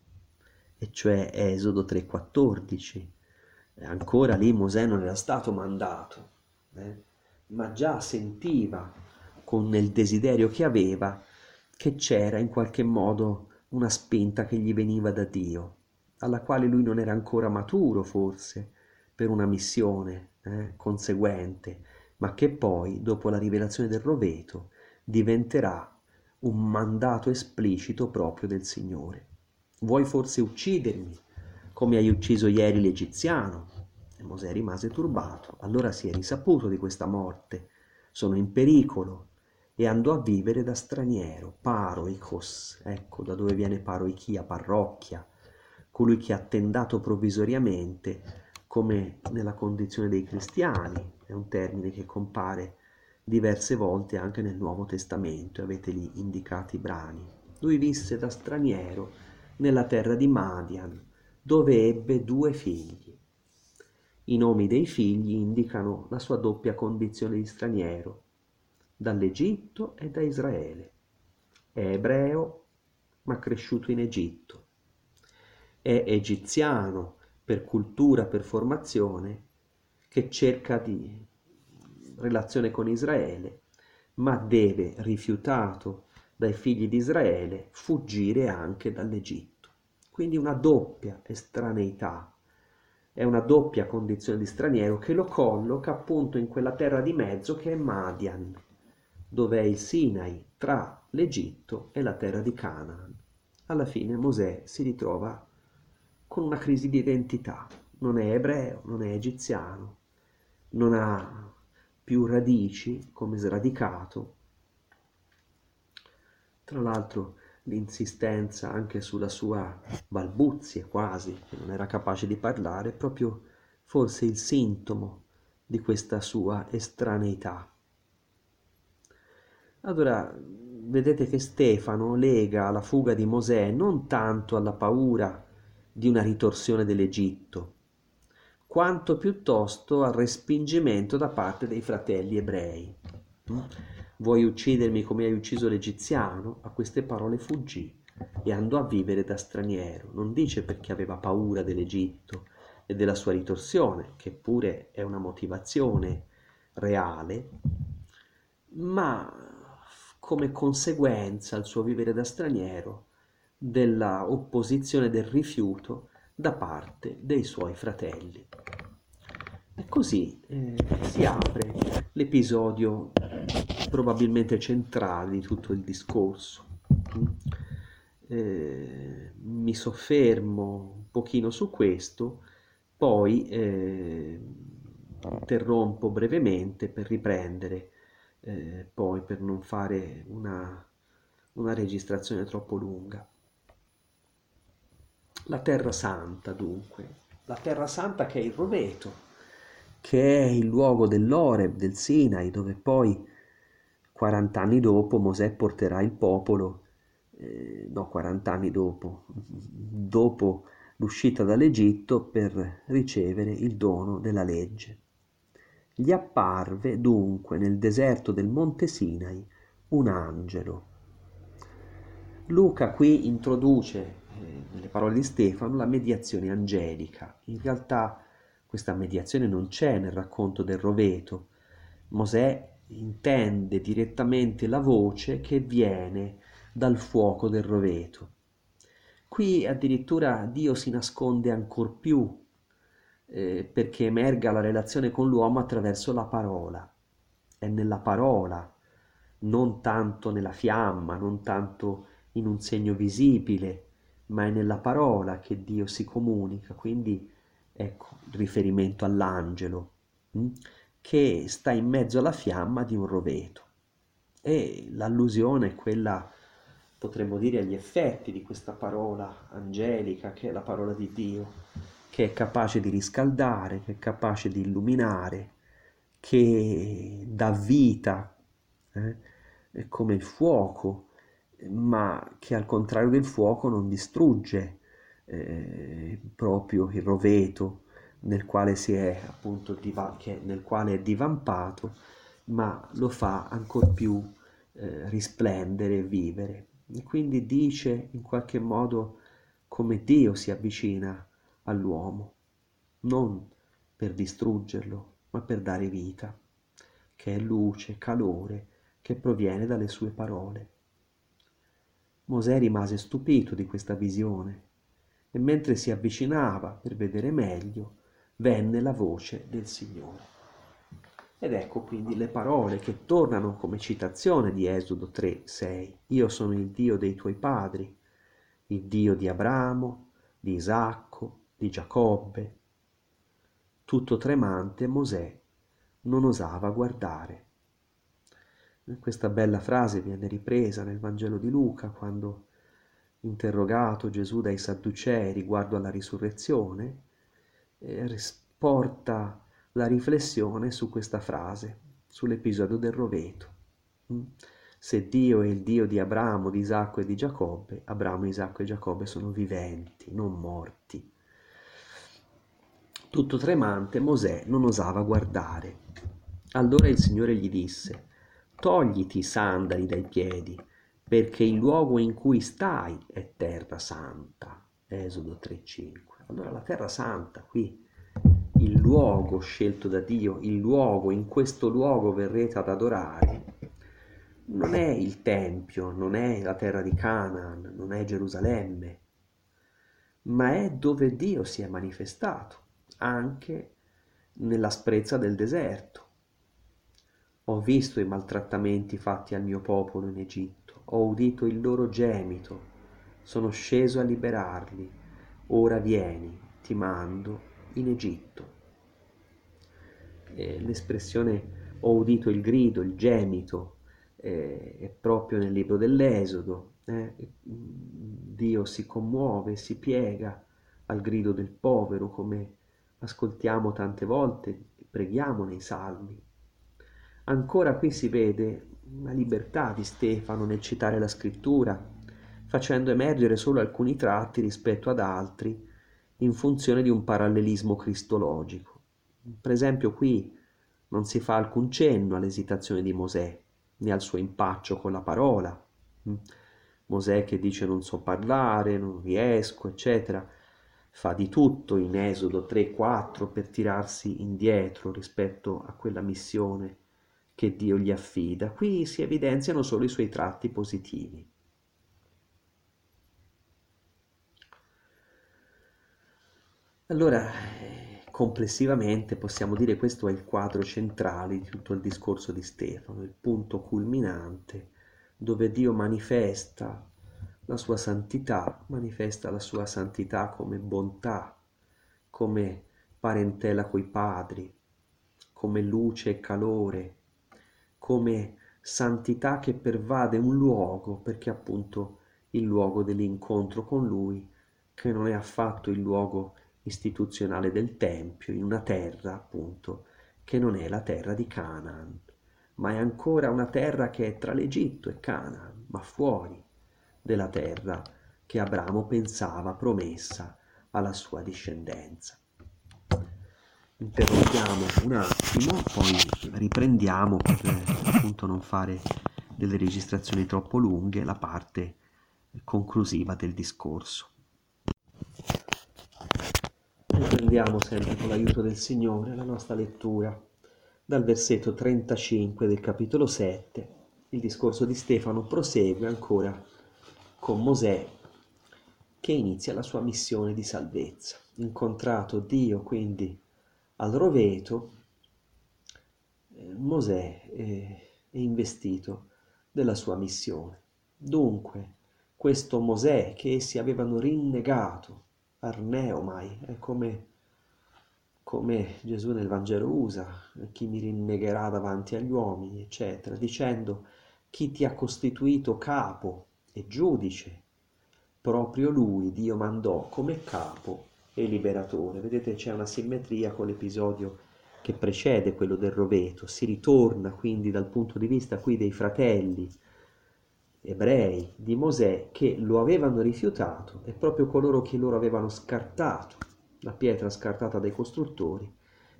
e cioè Esodo 3,14. Ancora lì Mosè non era stato mandato, eh? ma già sentiva con il desiderio che aveva che c'era in qualche modo una spinta che gli veniva da Dio, alla quale lui non era ancora maturo forse per una missione eh, conseguente, ma che poi, dopo la rivelazione del roveto, diventerà un mandato esplicito proprio del Signore. Vuoi forse uccidermi, come hai ucciso ieri l'egiziano? E Mosè rimase turbato. Allora si è risaputo di questa morte. Sono in pericolo. E andò a vivere da straniero, paroikos, ecco da dove viene paroichia, parrocchia, colui che ha tendato provvisoriamente, come nella condizione dei cristiani, è un termine che compare diverse volte anche nel Nuovo Testamento, avete lì indicati i brani. Lui visse da straniero nella terra di Madian, dove ebbe due figli. I nomi dei figli indicano la sua doppia condizione di straniero, dall'Egitto e da Israele. È ebreo, ma cresciuto in Egitto. È egiziano, per cultura, per formazione, che cerca di relazione con Israele, ma deve, rifiutato dai figli di Israele, fuggire anche dall'Egitto. Quindi una doppia estraneità, è una doppia condizione di straniero che lo colloca appunto in quella terra di mezzo che è Madian, dove è il Sinai tra l'Egitto e la terra di Canaan. Alla fine Mosè si ritrova con una crisi di identità, non è ebreo, non è egiziano, non ha più radici come sradicato. Tra l'altro l'insistenza anche sulla sua balbuzie quasi, che non era capace di parlare, proprio forse il sintomo di questa sua estraneità. Allora, vedete che Stefano lega la fuga di Mosè non tanto alla paura di una ritorsione dell'Egitto, quanto piuttosto al respingimento da parte dei fratelli ebrei. Mm? Vuoi uccidermi come hai ucciso l'egiziano? A queste parole fuggì e andò a vivere da straniero. Non dice perché aveva paura dell'Egitto e della sua ritorsione, che pure è una motivazione reale, ma come conseguenza al suo vivere da straniero della opposizione del rifiuto da parte dei suoi fratelli. E così eh, si apre l'episodio probabilmente centrale di tutto il discorso. Eh, mi soffermo un pochino su questo, poi eh, interrompo brevemente per riprendere, eh, poi per non fare una, una registrazione troppo lunga. La Terra Santa, dunque, la Terra Santa che è il roveto, che è il luogo dell'Oreb, del Sinai, dove poi 40 anni dopo Mosè porterà il popolo, eh, no 40 anni dopo, dopo l'uscita dall'Egitto per ricevere il dono della legge. Gli apparve dunque nel deserto del monte Sinai un angelo. Luca qui introduce nelle parole di Stefano, la mediazione angelica. In realtà questa mediazione non c'è nel racconto del roveto. Mosè intende direttamente la voce che viene dal fuoco del roveto. Qui addirittura Dio si nasconde ancor più eh, perché emerga la relazione con l'uomo attraverso la parola. È nella parola, non tanto nella fiamma, non tanto in un segno visibile, ma è nella parola che Dio si comunica, quindi ecco il riferimento all'angelo mh, hm, che sta in mezzo alla fiamma di un roveto. E l'allusione è quella, potremmo dire, agli effetti di questa parola angelica, che è la parola di Dio, che è capace di riscaldare, che è capace di illuminare, che dà vita, eh? è come il fuoco ma che al contrario del fuoco non distrugge eh, proprio il roveto nel quale si è appunto diva- nel quale è divampato, ma lo fa ancor più eh, risplendere e vivere. E quindi dice in qualche modo come Dio si avvicina all'uomo, non per distruggerlo, ma per dare vita, che è luce, calore, che proviene dalle sue parole. Mosè rimase stupito di questa visione e mentre si avvicinava per vedere meglio, venne la voce del Signore. Ed ecco quindi le parole che tornano come citazione di Esodo 3, 6. Io sono il Dio dei tuoi padri, il Dio di Abramo, di Isacco, di Giacobbe. Tutto tremante Mosè non osava guardare. Questa bella frase viene ripresa nel Vangelo di Luca quando, interrogato Gesù dai Sadducei riguardo alla risurrezione, eh, porta la riflessione su questa frase, sull'episodio del roveto. Mm? Se Dio è il Dio di Abramo, di Isacco e di Giacobbe, Abramo, Isacco e Giacobbe sono viventi, non morti. Tutto tremante, Mosè non osava guardare. Allora il Signore gli disse, togliti i sandali dai piedi, perché il luogo in cui stai è terra santa. Esodo 3:5. Allora la terra santa, qui, il luogo scelto da Dio, il luogo, in questo luogo verrete ad adorare, non è il Tempio, non è la terra di Canaan, non è Gerusalemme, ma è dove Dio si è manifestato, anche nell'asprezza del deserto. Ho visto i maltrattamenti fatti al mio popolo in Egitto, ho udito il loro gemito, sono sceso a liberarli, ora vieni, ti mando in Egitto. E l'espressione ho udito il grido, il gemito, eh, è proprio nel libro dell'Esodo. Eh? Dio si commuove, si piega al grido del povero, come ascoltiamo tante volte, preghiamo nei salmi. Ancora qui si vede la libertà di Stefano nel citare la scrittura, facendo emergere solo alcuni tratti rispetto ad altri in funzione di un parallelismo cristologico. Per esempio qui non si fa alcun cenno all'esitazione di Mosè, né al suo impaccio con la parola. Mosè che dice non so parlare, non riesco, eccetera, fa di tutto in Esodo 3-4 per tirarsi indietro rispetto a quella missione che Dio gli affida. Qui si evidenziano solo i suoi tratti positivi. Allora, complessivamente possiamo dire questo è il quadro centrale di tutto il discorso di Stefano, il punto culminante dove Dio manifesta la sua santità, manifesta la sua santità come bontà, come parentela coi padri, come luce e calore, come santità che pervade un luogo, perché appunto il luogo dell'incontro con Lui, che non è affatto il luogo istituzionale del Tempio in una terra, appunto, che non è la terra di Canaan, ma è ancora una terra che è tra l'Egitto e Canaan, ma fuori della terra che Abramo pensava promessa alla sua discendenza. Interrompiamo un attimo, poi riprendiamo per appunto non fare delle registrazioni troppo lunghe la parte conclusiva del discorso. Riprendiamo sempre con l'aiuto del Signore la nostra lettura dal versetto 35 del capitolo 7. Il discorso di Stefano prosegue ancora con Mosè che inizia la sua missione di salvezza. Incontrato Dio quindi al roveto, eh, Mosè è, è investito della sua missione. Dunque, questo Mosè che essi avevano rinnegato arneomai, è come, come Gesù nel Vangelo usa, chi mi rinnegherà davanti agli uomini, eccetera, dicendo chi ti ha costituito capo e giudice, proprio lui Dio mandò come capo e liberatore. Vedete c'è una simmetria con l'episodio che precede quello del roveto, si ritorna quindi dal punto di vista qui dei fratelli ebrei di Mosè che lo avevano rifiutato e proprio coloro che loro avevano scartato, la pietra scartata dai costruttori,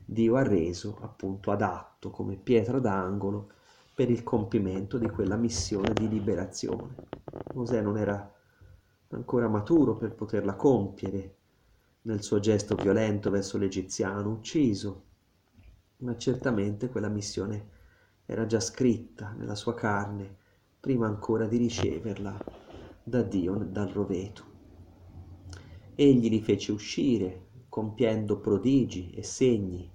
Dio ha reso appunto adatto come pietra d'angolo per il compimento di quella missione di liberazione. Mosè non era ancora maturo per poterla compiere nel suo gesto violento verso l'egiziano ucciso, ma certamente quella missione era già scritta nella sua carne prima ancora di riceverla da Dio dal roveto. Egli li fece uscire, compiendo prodigi e segni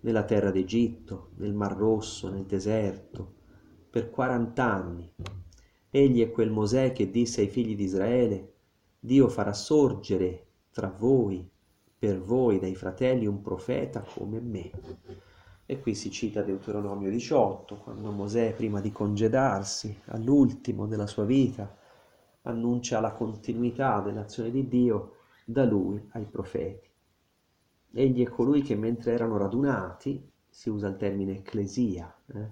nella terra d'Egitto, nel Mar Rosso, nel deserto, per quarant'anni. Egli è quel Mosè che disse ai figli di Israele, Dio farà sorgere tra voi, per voi, dai fratelli, un profeta come me. E qui si cita Deuteronomio 18, quando Mosè, prima di congedarsi, all'ultimo della sua vita, annuncia la continuità dell'azione di Dio da lui ai profeti. Egli è colui che mentre erano radunati, si usa il termine ecclesia, eh,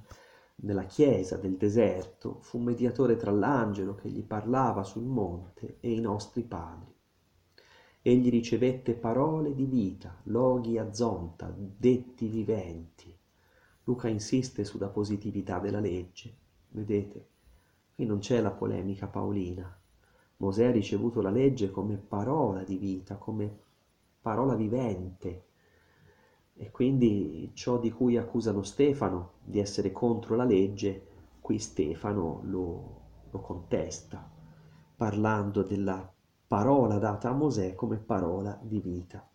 nella chiesa del deserto, fu mediatore tra l'angelo che gli parlava sul monte e i nostri padri. Egli ricevette parole di vita, loghi a zonta, detti viventi. Luca insiste sulla positività della legge. Vedete, qui non c'è la polemica paolina. Mosè ha ricevuto la legge come parola di vita, come parola vivente. E quindi ciò di cui accusano Stefano di essere contro la legge, qui Stefano lo, lo contesta, parlando della parola data a Mosè come parola di vita,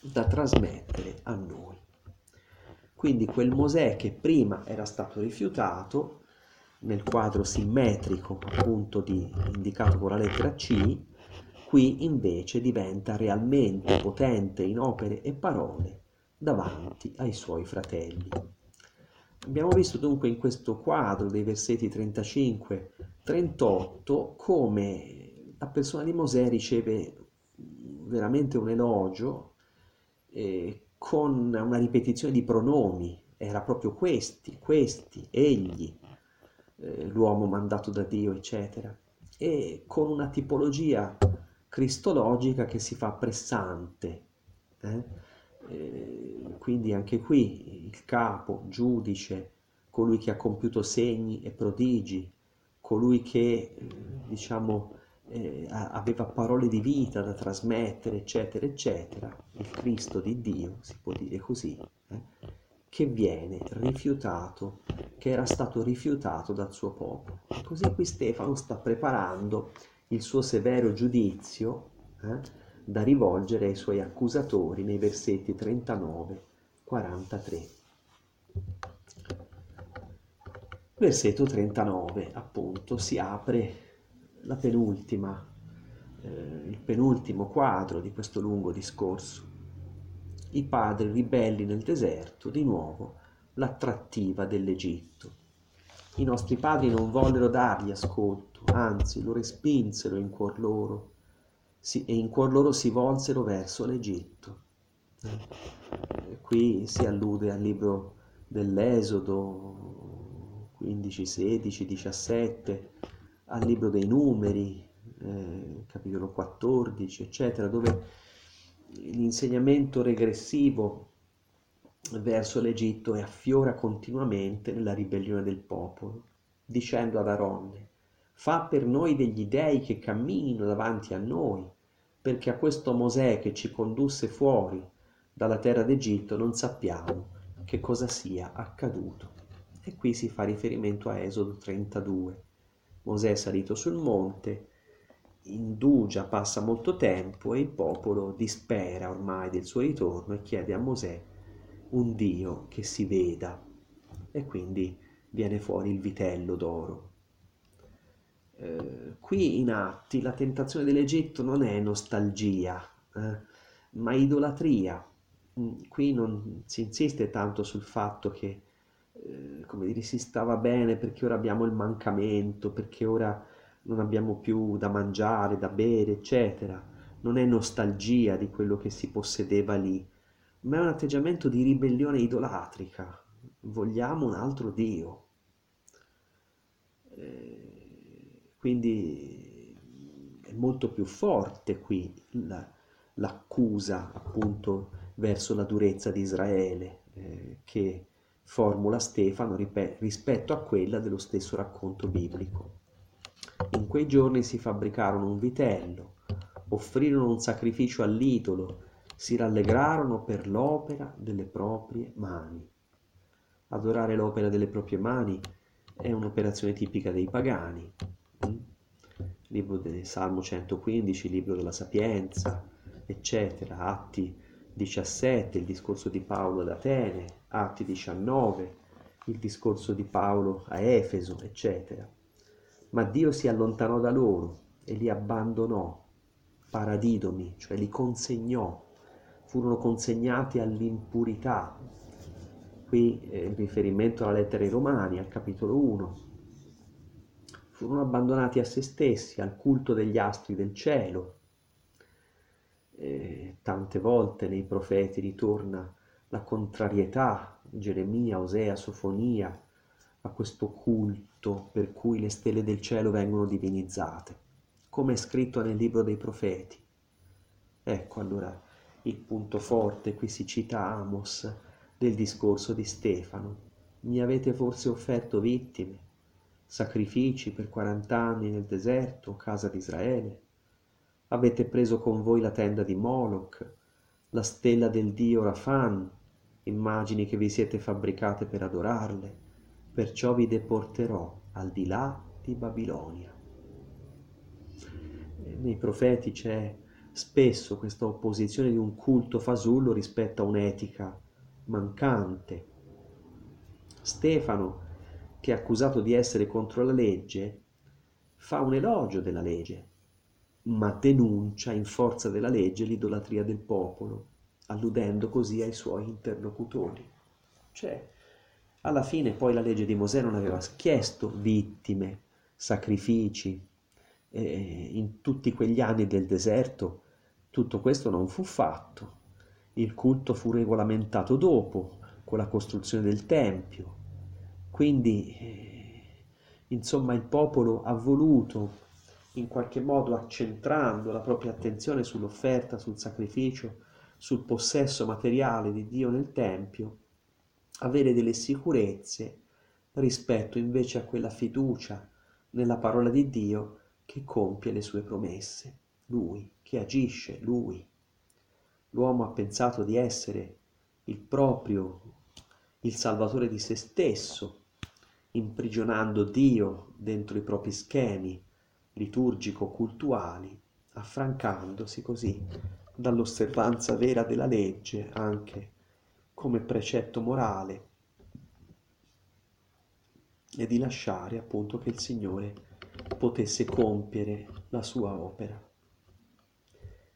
da trasmettere a noi. Quindi quel Mosè che prima era stato rifiutato, nel quadro simmetrico appunto di, indicato con la lettera C, qui invece diventa realmente potente in opere e parole davanti ai suoi fratelli. Abbiamo visto dunque in questo quadro dei versetti 35-38 come la persona di Mosè riceve veramente un elogio eh, con una ripetizione di pronomi, era proprio questi, questi, egli, eh, l'uomo mandato da Dio, eccetera, e con una tipologia cristologica che si fa pressante. Eh, quindi anche qui il capo, giudice, colui che ha compiuto segni e prodigi, colui che eh, diciamo eh, aveva parole di vita da trasmettere, eccetera, eccetera, il Cristo di Dio, si può dire così, eh, che viene rifiutato, che era stato rifiutato dal suo popolo. Così qui Stefano sta preparando il suo severo giudizio eh, da rivolgere ai suoi accusatori nei versetti 39-43. Versetto 39, appunto, si apre la penultima, eh, il penultimo quadro di questo lungo discorso. I padri ribelli nel deserto, di nuovo l'attrattiva dell'Egitto. I nostri padri non vollero dargli ascolto, anzi lo respinsero in cuor loro si, e in cuor loro si volsero verso l'Egitto. Eh, qui si allude al libro dell'Esodo 15, 16, 17, al libro dei numeri, eh, capitolo 14, eccetera, dove l'insegnamento regressivo verso l'Egitto e affiora continuamente nella ribellione del popolo, dicendo ad Aronne, fa per noi degli dei che camminino davanti a noi, perché a questo Mosè che ci condusse fuori dalla terra d'Egitto non sappiamo che cosa sia accaduto. E qui si fa riferimento a Esodo 32. Mosè è salito sul monte, indugia, passa molto tempo e il popolo dispera ormai del suo ritorno e chiede a Mosè un Dio che si veda. E quindi viene fuori il vitello d'oro. Eh, qui in Atti la tentazione dell'Egitto non è nostalgia, eh, ma idolatria. Mm, qui non si insiste tanto sul fatto che, eh, come dire, si stava bene perché ora abbiamo il mancamento, perché ora non abbiamo più da mangiare, da bere, eccetera. Non è nostalgia di quello che si possedeva lì, ma è un atteggiamento di ribellione idolatrica. Vogliamo un altro Dio. Eh, quindi è molto più forte qui la, l'accusa appunto verso la durezza di Israele eh, che formula Stefano rispetto a quella dello stesso racconto biblico. In quei giorni si fabbricarono un vitello, offrirono un sacrificio all'idolo, si rallegrarono per l'opera delle proprie mani. Adorare l'opera delle proprie mani è un'operazione tipica dei pagani, libro del Salmo 115, libro della Sapienza, eccetera, Atti 17, il discorso di Paolo ad Atene, Atti 19, il discorso di Paolo a Efeso, eccetera. Ma Dio si allontanò da loro e li abbandonò, paradidomi, cioè li consegnò, furono consegnati all'impurità. Qui eh, il riferimento alla lettera ai Romani, al capitolo 1, furono abbandonati a se stessi, al culto degli astri del cielo. E tante volte nei profeti ritorna la contrarietà, Geremia, Osea, Sofonia, a questo culto per cui le stelle del cielo vengono divinizzate, come è scritto nel libro dei profeti. Ecco allora il punto forte, qui si cita Amos del discorso di Stefano. Mi avete forse offerto vittime? sacrifici per quarant'anni nel deserto, casa di Israele. Avete preso con voi la tenda di Moloch, la stella del dio Rafan, immagini che vi siete fabbricate per adorarle, perciò vi deporterò al di là di Babilonia. Nei profeti c'è spesso questa opposizione di un culto fasullo rispetto a un'etica mancante. Stefano, che è accusato di essere contro la legge, fa un elogio della legge, ma denuncia in forza della legge l'idolatria del popolo, alludendo così ai suoi interlocutori. Cioè, alla fine poi la legge di Mosè non aveva chiesto vittime, sacrifici, eh, in tutti quegli anni del deserto tutto questo non fu fatto. Il culto fu regolamentato dopo, con la costruzione del Tempio. Quindi, eh, insomma, il popolo ha voluto, in qualche modo accentrando la propria attenzione sull'offerta, sul sacrificio, sul possesso materiale di Dio nel Tempio, avere delle sicurezze rispetto invece a quella fiducia nella parola di Dio che compie le sue promesse. Lui, che agisce, Lui. L'uomo ha pensato di essere il proprio, il salvatore di se stesso, imprigionando Dio dentro i propri schemi liturgico-cultuali, affrancandosi così dall'osservanza vera della legge anche come precetto morale e di lasciare appunto che il Signore potesse compiere la sua opera.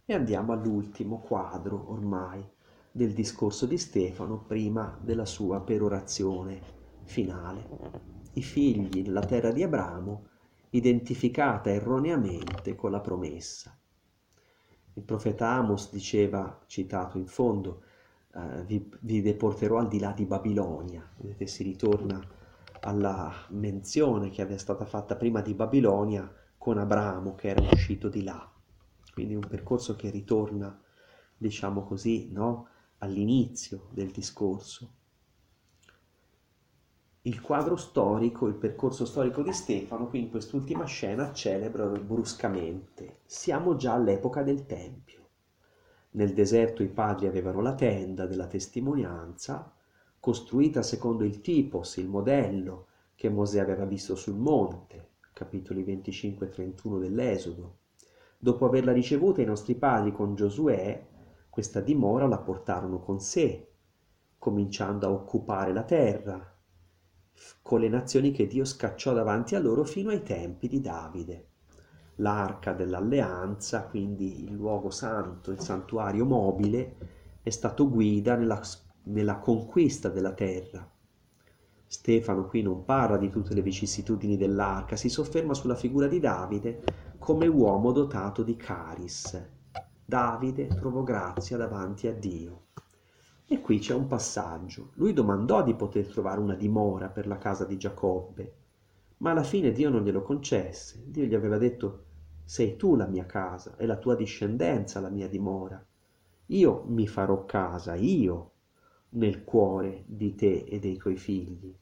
E andiamo all'ultimo quadro ormai del discorso di Stefano prima della sua perorazione finale. I figli nella terra di Abramo, identificata erroneamente con la promessa. Il profeta Amos diceva, citato in fondo, eh, vi, vi deporterò al di là di Babilonia. Vedete, si ritorna alla menzione che aveva stata fatta prima di Babilonia con Abramo che era uscito di là. Quindi un percorso che ritorna, diciamo così, no? all'inizio del discorso. Il quadro storico, il percorso storico di Stefano, qui in quest'ultima scena, celebra bruscamente. Siamo già all'epoca del Tempio. Nel deserto i padri avevano la tenda della testimonianza, costruita secondo il tipos, il modello che Mosè aveva visto sul monte, capitoli 25 e 31 dell'Esodo. Dopo averla ricevuta i nostri padri con Giosuè, questa dimora la portarono con sé, cominciando a occupare la terra, con le nazioni che Dio scacciò davanti a loro fino ai tempi di Davide. L'arca dell'alleanza, quindi il luogo santo, il santuario mobile, è stato guida nella nella conquista della terra. Stefano qui non parla di tutte le vicissitudini dell'arca, si sofferma sulla figura di Davide come uomo dotato di caris. Davide trovò grazia davanti a Dio. E qui c'è un passaggio. Lui domandò di poter trovare una dimora per la casa di Giacobbe, ma alla fine Dio non glielo concesse. Dio gli aveva detto, sei tu la mia casa e la tua discendenza la mia dimora. Io mi farò casa, io nel cuore di te e dei tuoi figli,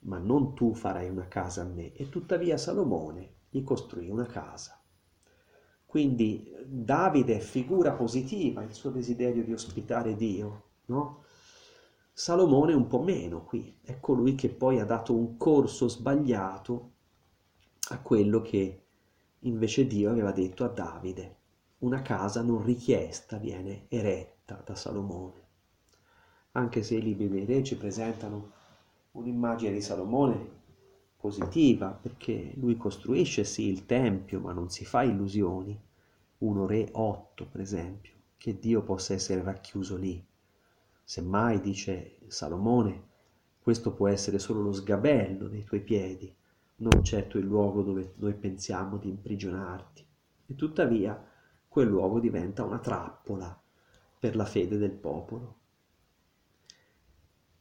ma non tu farai una casa a me. E tuttavia Salomone gli costruì una casa. Quindi Davide è figura positiva, il suo desiderio di ospitare Dio, no? Salomone un po' meno qui, è colui che poi ha dato un corso sbagliato a quello che invece Dio aveva detto a Davide. Una casa non richiesta viene eretta da Salomone anche se i libri dei re ci presentano un'immagine di Salomone positiva, perché lui costruisce sì il Tempio, ma non si fa illusioni. Uno re 8, per esempio, che Dio possa essere racchiuso lì. Semmai, dice Salomone, questo può essere solo lo sgabello dei tuoi piedi, non certo il luogo dove noi pensiamo di imprigionarti. E tuttavia quel luogo diventa una trappola per la fede del popolo.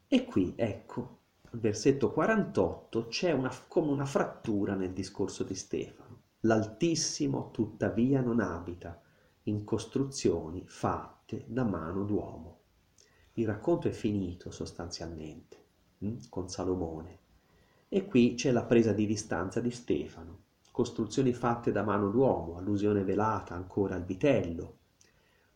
E qui, ecco, al versetto 48 c'è una, come una frattura nel discorso di Stefano. L'Altissimo tuttavia non abita in costruzioni fatte da mano d'uomo. Il racconto è finito sostanzialmente hm, con Salomone. E qui c'è la presa di distanza di Stefano. Costruzioni fatte da mano d'uomo, allusione velata ancora al vitello,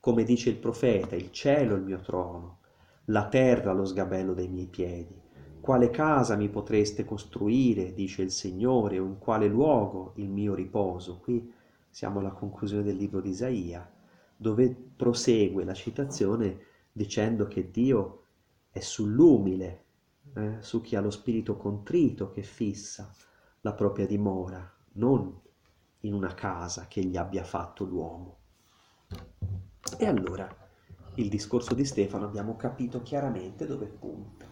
come dice il profeta, il cielo è il mio trono, la terra lo sgabello dei miei piedi. Quale casa mi potreste costruire, dice il Signore, o in quale luogo il mio riposo? Qui siamo alla conclusione del libro di Isaia, dove prosegue la citazione dicendo che Dio è sull'umile, eh, su chi ha lo spirito contrito che fissa la propria dimora, non in una casa che gli abbia fatto l'uomo. E allora il discorso di Stefano abbiamo capito chiaramente dove punta.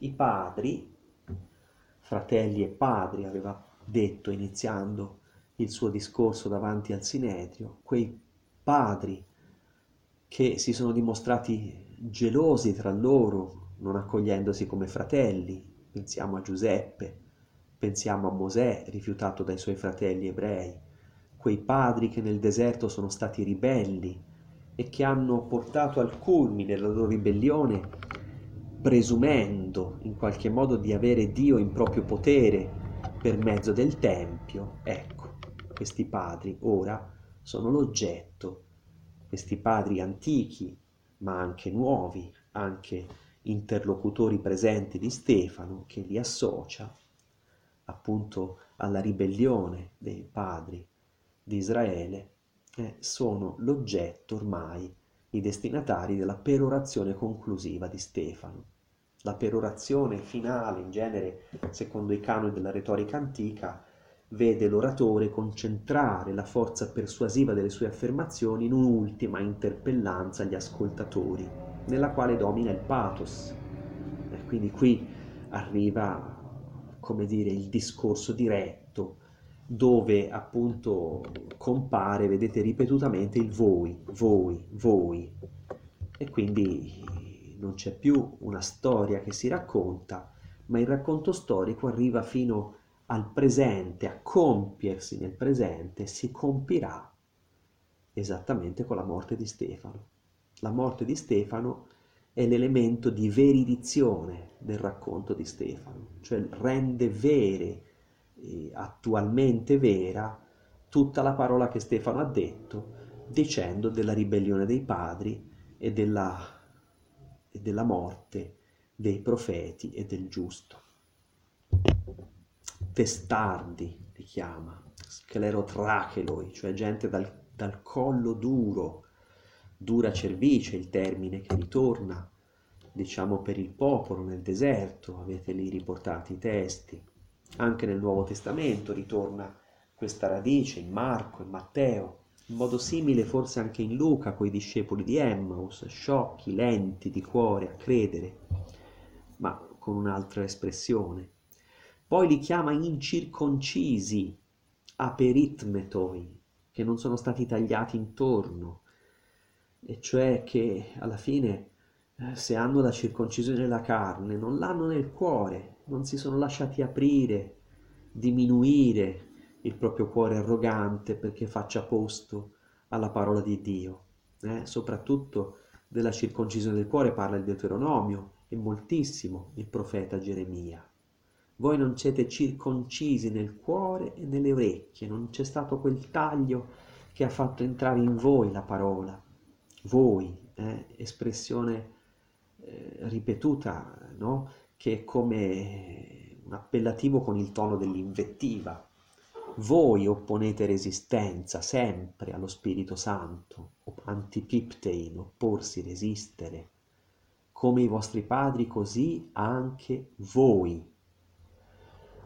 I padri, fratelli e padri, aveva detto iniziando il suo discorso davanti al Sinedrio, quei padri che si sono dimostrati gelosi tra loro, non accogliendosi come fratelli, pensiamo a Giuseppe, pensiamo a Mosè rifiutato dai suoi fratelli ebrei, quei padri che nel deserto sono stati ribelli e che hanno portato al culmine la loro ribellione presumendo in qualche modo di avere Dio in proprio potere per mezzo del Tempio, ecco, questi padri ora sono l'oggetto, questi padri antichi, ma anche nuovi, anche interlocutori presenti di Stefano, che li associa appunto alla ribellione dei padri di Israele, eh, sono l'oggetto ormai, i destinatari della perorazione conclusiva di Stefano. La perorazione finale, in genere, secondo i canoni della retorica antica, vede l'oratore concentrare la forza persuasiva delle sue affermazioni in un'ultima interpellanza agli ascoltatori, nella quale domina il pathos. E quindi qui arriva, come dire, il discorso diretto, dove appunto compare, vedete, ripetutamente il voi, voi, voi. E quindi non c'è più una storia che si racconta, ma il racconto storico arriva fino a al presente, a compiersi nel presente, si compirà esattamente con la morte di Stefano. La morte di Stefano è l'elemento di veridizione del racconto di Stefano, cioè rende vere, attualmente vera, tutta la parola che Stefano ha detto, dicendo della ribellione dei padri e della, e della morte dei profeti e del giusto testardi, li chiama, sclerotracheloi, cioè gente dal, dal collo duro, dura cervice il termine che ritorna, diciamo per il popolo nel deserto, avete lì riportati i testi. Anche nel Nuovo Testamento ritorna questa radice in Marco, in Matteo, in modo simile forse anche in Luca con i discepoli di Emmaus, sciocchi, lenti di cuore a credere, ma con un'altra espressione poi li chiama incirconcisi, aperitmetoi, che non sono stati tagliati intorno, e cioè che alla fine eh, se hanno la circoncisione della carne, non l'hanno nel cuore, non si sono lasciati aprire, diminuire il proprio cuore arrogante perché faccia posto alla parola di Dio. Eh? Soprattutto della circoncisione del cuore parla il Deuteronomio e moltissimo il profeta Geremia. Voi non siete circoncisi nel cuore e nelle orecchie, non c'è stato quel taglio che ha fatto entrare in voi la parola. Voi, eh, espressione eh, ripetuta, no? che è come un appellativo con il tono dell'invettiva. Voi opponete resistenza sempre allo Spirito Santo, antipiptein, opporsi, resistere. Come i vostri padri, così anche voi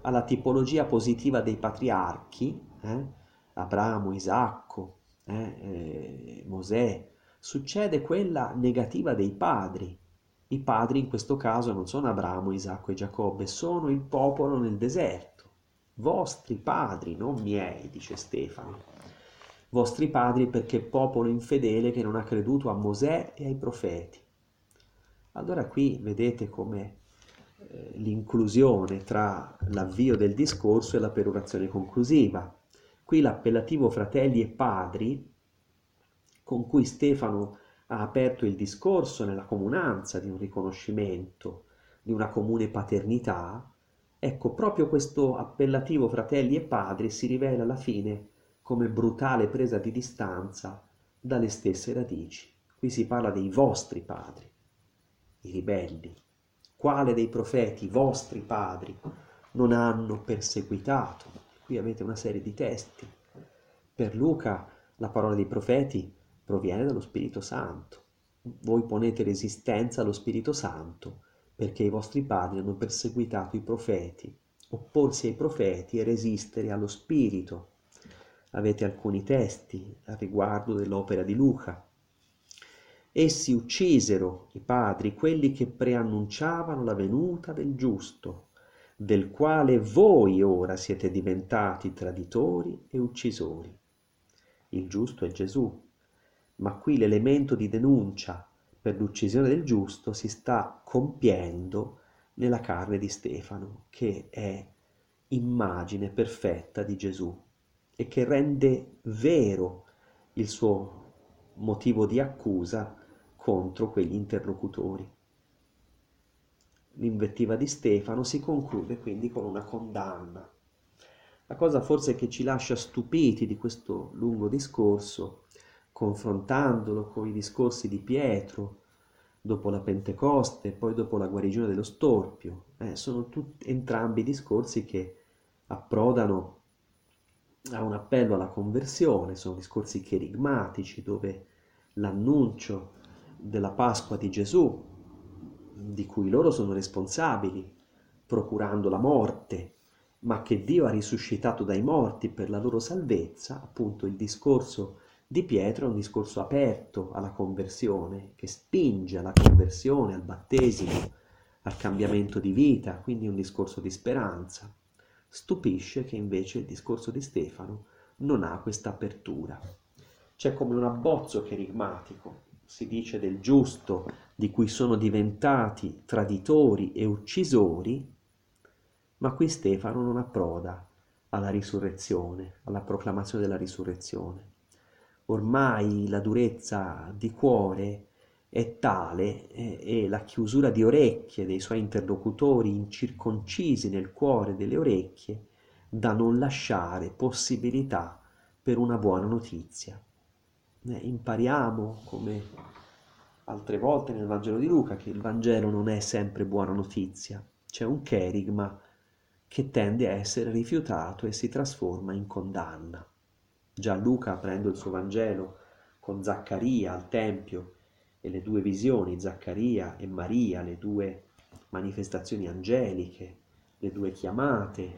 alla tipologia positiva dei patriarchi, eh, Abramo, Isacco, eh, eh, Mosè, succede quella negativa dei padri. I padri in questo caso non sono Abramo, Isacco e Giacobbe, sono il popolo nel deserto. Vostri padri, non miei, dice Stefano. Vostri padri perché popolo infedele che non ha creduto a Mosè e ai profeti. Allora qui vedete come eh, l'inclusione tra l'avvio del discorso e la perorazione conclusiva. Qui l'appellativo fratelli e padri, con cui Stefano ha aperto il discorso nella comunanza di un riconoscimento, di una comune paternità, ecco, proprio questo appellativo fratelli e padri si rivela alla fine come brutale presa di distanza dalle stesse radici. Qui si parla dei vostri padri, i ribelli. Quale dei profeti, vostri padri, non hanno perseguitato? Qui avete una serie di testi. Per Luca la parola dei profeti proviene dallo Spirito Santo. Voi ponete resistenza allo Spirito Santo perché i vostri padri hanno perseguitato i profeti. Opporsi ai profeti e resistere allo Spirito. Avete alcuni testi a riguardo dell'opera di Luca. Essi uccisero i padri, quelli che preannunciavano la venuta del giusto, del quale voi ora siete diventati traditori e uccisori. Il giusto è Gesù, ma qui l'elemento di denuncia per l'uccisione del giusto si sta compiendo nella carne di Stefano, che è immagine perfetta di Gesù e che rende vero il suo motivo di accusa contro quegli interlocutori. L'invettiva di Stefano si conclude quindi con una condanna. La cosa forse che ci lascia stupiti di questo lungo discorso confrontandolo con i discorsi di Pietro dopo la Pentecoste e poi dopo la guarigione dello storpio. Eh, sono tutti, entrambi discorsi che approdano a un appello alla conversione, sono discorsi cherigmatici dove l'annuncio della Pasqua di Gesù, di cui loro sono responsabili, procurando la morte, ma che Dio ha risuscitato dai morti per la loro salvezza, appunto il discorso di Pietro è un discorso aperto alla conversione, che spinge alla conversione, al battesimo, al cambiamento di vita, quindi un discorso di speranza. Stupisce che invece il discorso di Stefano non ha questa apertura. C'è come un abbozzo cherigmatico, si dice del giusto, di cui sono diventati traditori e uccisori, ma qui Stefano non approda alla risurrezione, alla proclamazione della risurrezione ormai la durezza di cuore è tale e, e la chiusura di orecchie dei suoi interlocutori incirconcisi nel cuore delle orecchie da non lasciare possibilità per una buona notizia. Eh, impariamo, come altre volte nel Vangelo di Luca, che il Vangelo non è sempre buona notizia, c'è un cherigma che tende a essere rifiutato e si trasforma in condanna. Già Luca, aprendo il suo Vangelo con Zaccaria al Tempio e le due visioni, Zaccaria e Maria, le due manifestazioni angeliche, le due chiamate,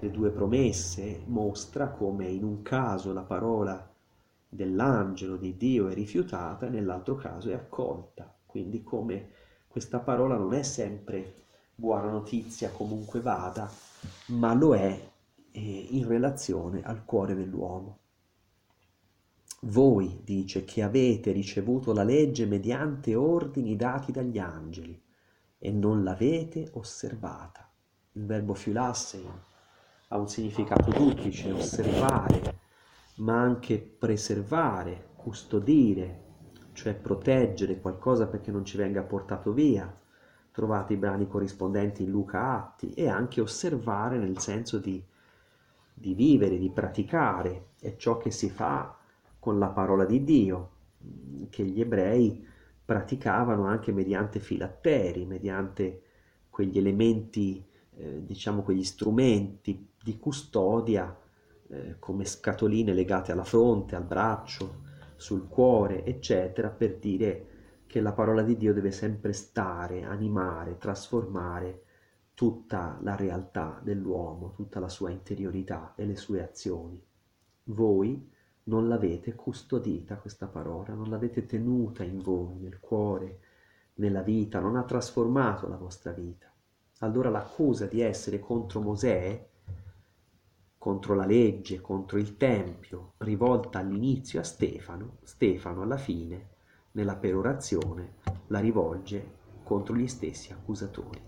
le due promesse, mostra come in un caso la parola dell'angelo di Dio è rifiutata nell'altro caso è accolta. Quindi come questa parola non è sempre buona notizia comunque vada, ma lo è eh, in relazione al cuore dell'uomo. Voi, dice, che avete ricevuto la legge mediante ordini dati dagli angeli e non l'avete osservata. Il verbo fiulassein ha un significato duplice, osservare, ma anche preservare, custodire, cioè proteggere qualcosa perché non ci venga portato via. Trovate i brani corrispondenti in Luca Atti e anche osservare nel senso di, di vivere, di praticare. È ciò che si fa con la parola di Dio, che gli ebrei praticavano anche mediante filatteri, mediante quegli elementi, eh, diciamo quegli strumenti di custodia eh, come scatoline legate alla fronte, al braccio, sul cuore, eccetera, per dire che la parola di Dio deve sempre stare, animare, trasformare tutta la realtà dell'uomo, tutta la sua interiorità e le sue azioni. Voi non l'avete custodita questa parola, non l'avete tenuta in voi, nel cuore, nella vita, non ha trasformato la vostra vita. Allora l'accusa di essere contro Mosè, contro la legge, contro il Tempio, rivolta all'inizio a Stefano, Stefano alla fine, nella perorazione, la rivolge contro gli stessi accusatori.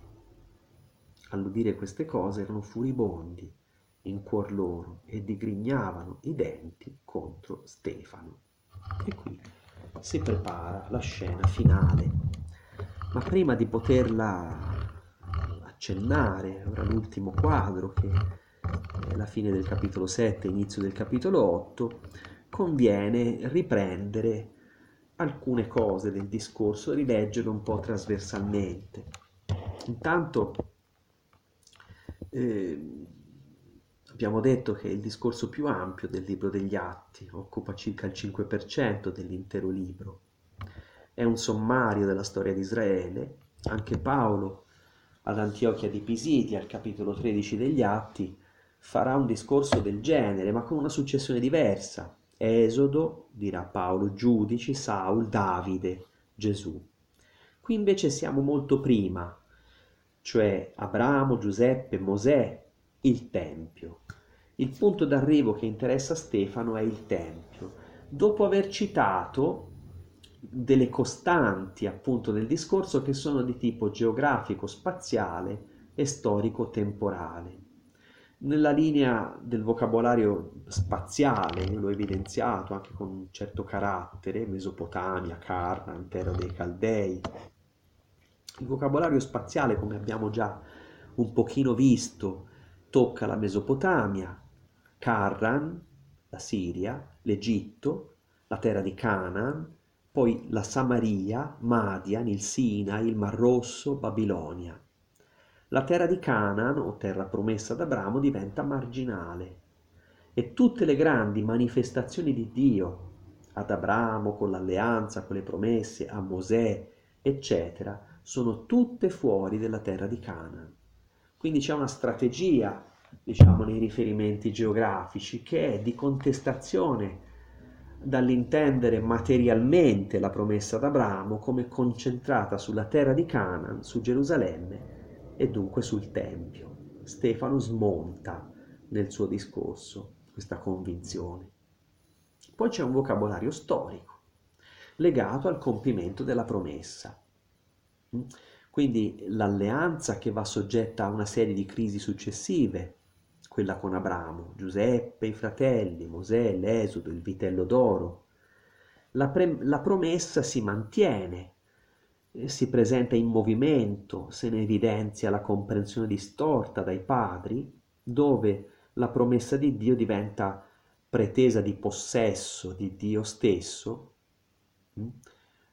All'udire queste cose erano furibondi in cuor loro e digrignavano i denti contro Stefano. E qui si prepara la scena finale. Ma prima di poterla accennare, ora l'ultimo quadro che la fine del capitolo 7, inizio del capitolo 8, conviene riprendere alcune cose del discorso e rileggerlo un po' trasversalmente. Intanto eh, abbiamo detto che il discorso più ampio del libro degli Atti, occupa circa il 5% dell'intero libro. È un sommario della storia di Israele. Anche Paolo ad Antiochia di Pisidia, al capitolo 13 degli Atti, farà un discorso del genere, ma con una successione diversa. Esodo, dirà Paolo, giudici, Saul, Davide, Gesù. Qui invece siamo molto prima, cioè Abramo, Giuseppe, Mosè, il Tempio. Il punto d'arrivo che interessa Stefano è il Tempio. Dopo aver citato delle costanti appunto del discorso che sono di tipo geografico, spaziale e storico temporale. Nella linea del vocabolario spaziale, io l'ho evidenziato anche con un certo carattere, Mesopotamia, Carran, terra dei Caldei. Il vocabolario spaziale, come abbiamo già un pochino visto, tocca la Mesopotamia, Carran, la Siria, l'Egitto, la terra di Canaan, poi la Samaria, Madian, il Sinai, il Mar Rosso, Babilonia. La terra di Canaan, o terra promessa ad Abramo, diventa marginale e tutte le grandi manifestazioni di Dio ad Abramo con l'alleanza, con le promesse, a Mosè, eccetera, sono tutte fuori della terra di Canaan. Quindi c'è una strategia, diciamo, nei riferimenti geografici che è di contestazione dall'intendere materialmente la promessa ad Abramo come concentrata sulla terra di Canaan, su Gerusalemme e dunque sul Tempio. Stefano smonta nel suo discorso questa convinzione. Poi c'è un vocabolario storico legato al compimento della promessa. Quindi l'alleanza che va soggetta a una serie di crisi successive, quella con Abramo, Giuseppe, i fratelli, Mosè, l'Esodo, il vitello d'oro. La, pre- la promessa si mantiene si presenta in movimento, se ne evidenzia la comprensione distorta dai padri, dove la promessa di Dio diventa pretesa di possesso di Dio stesso, hm,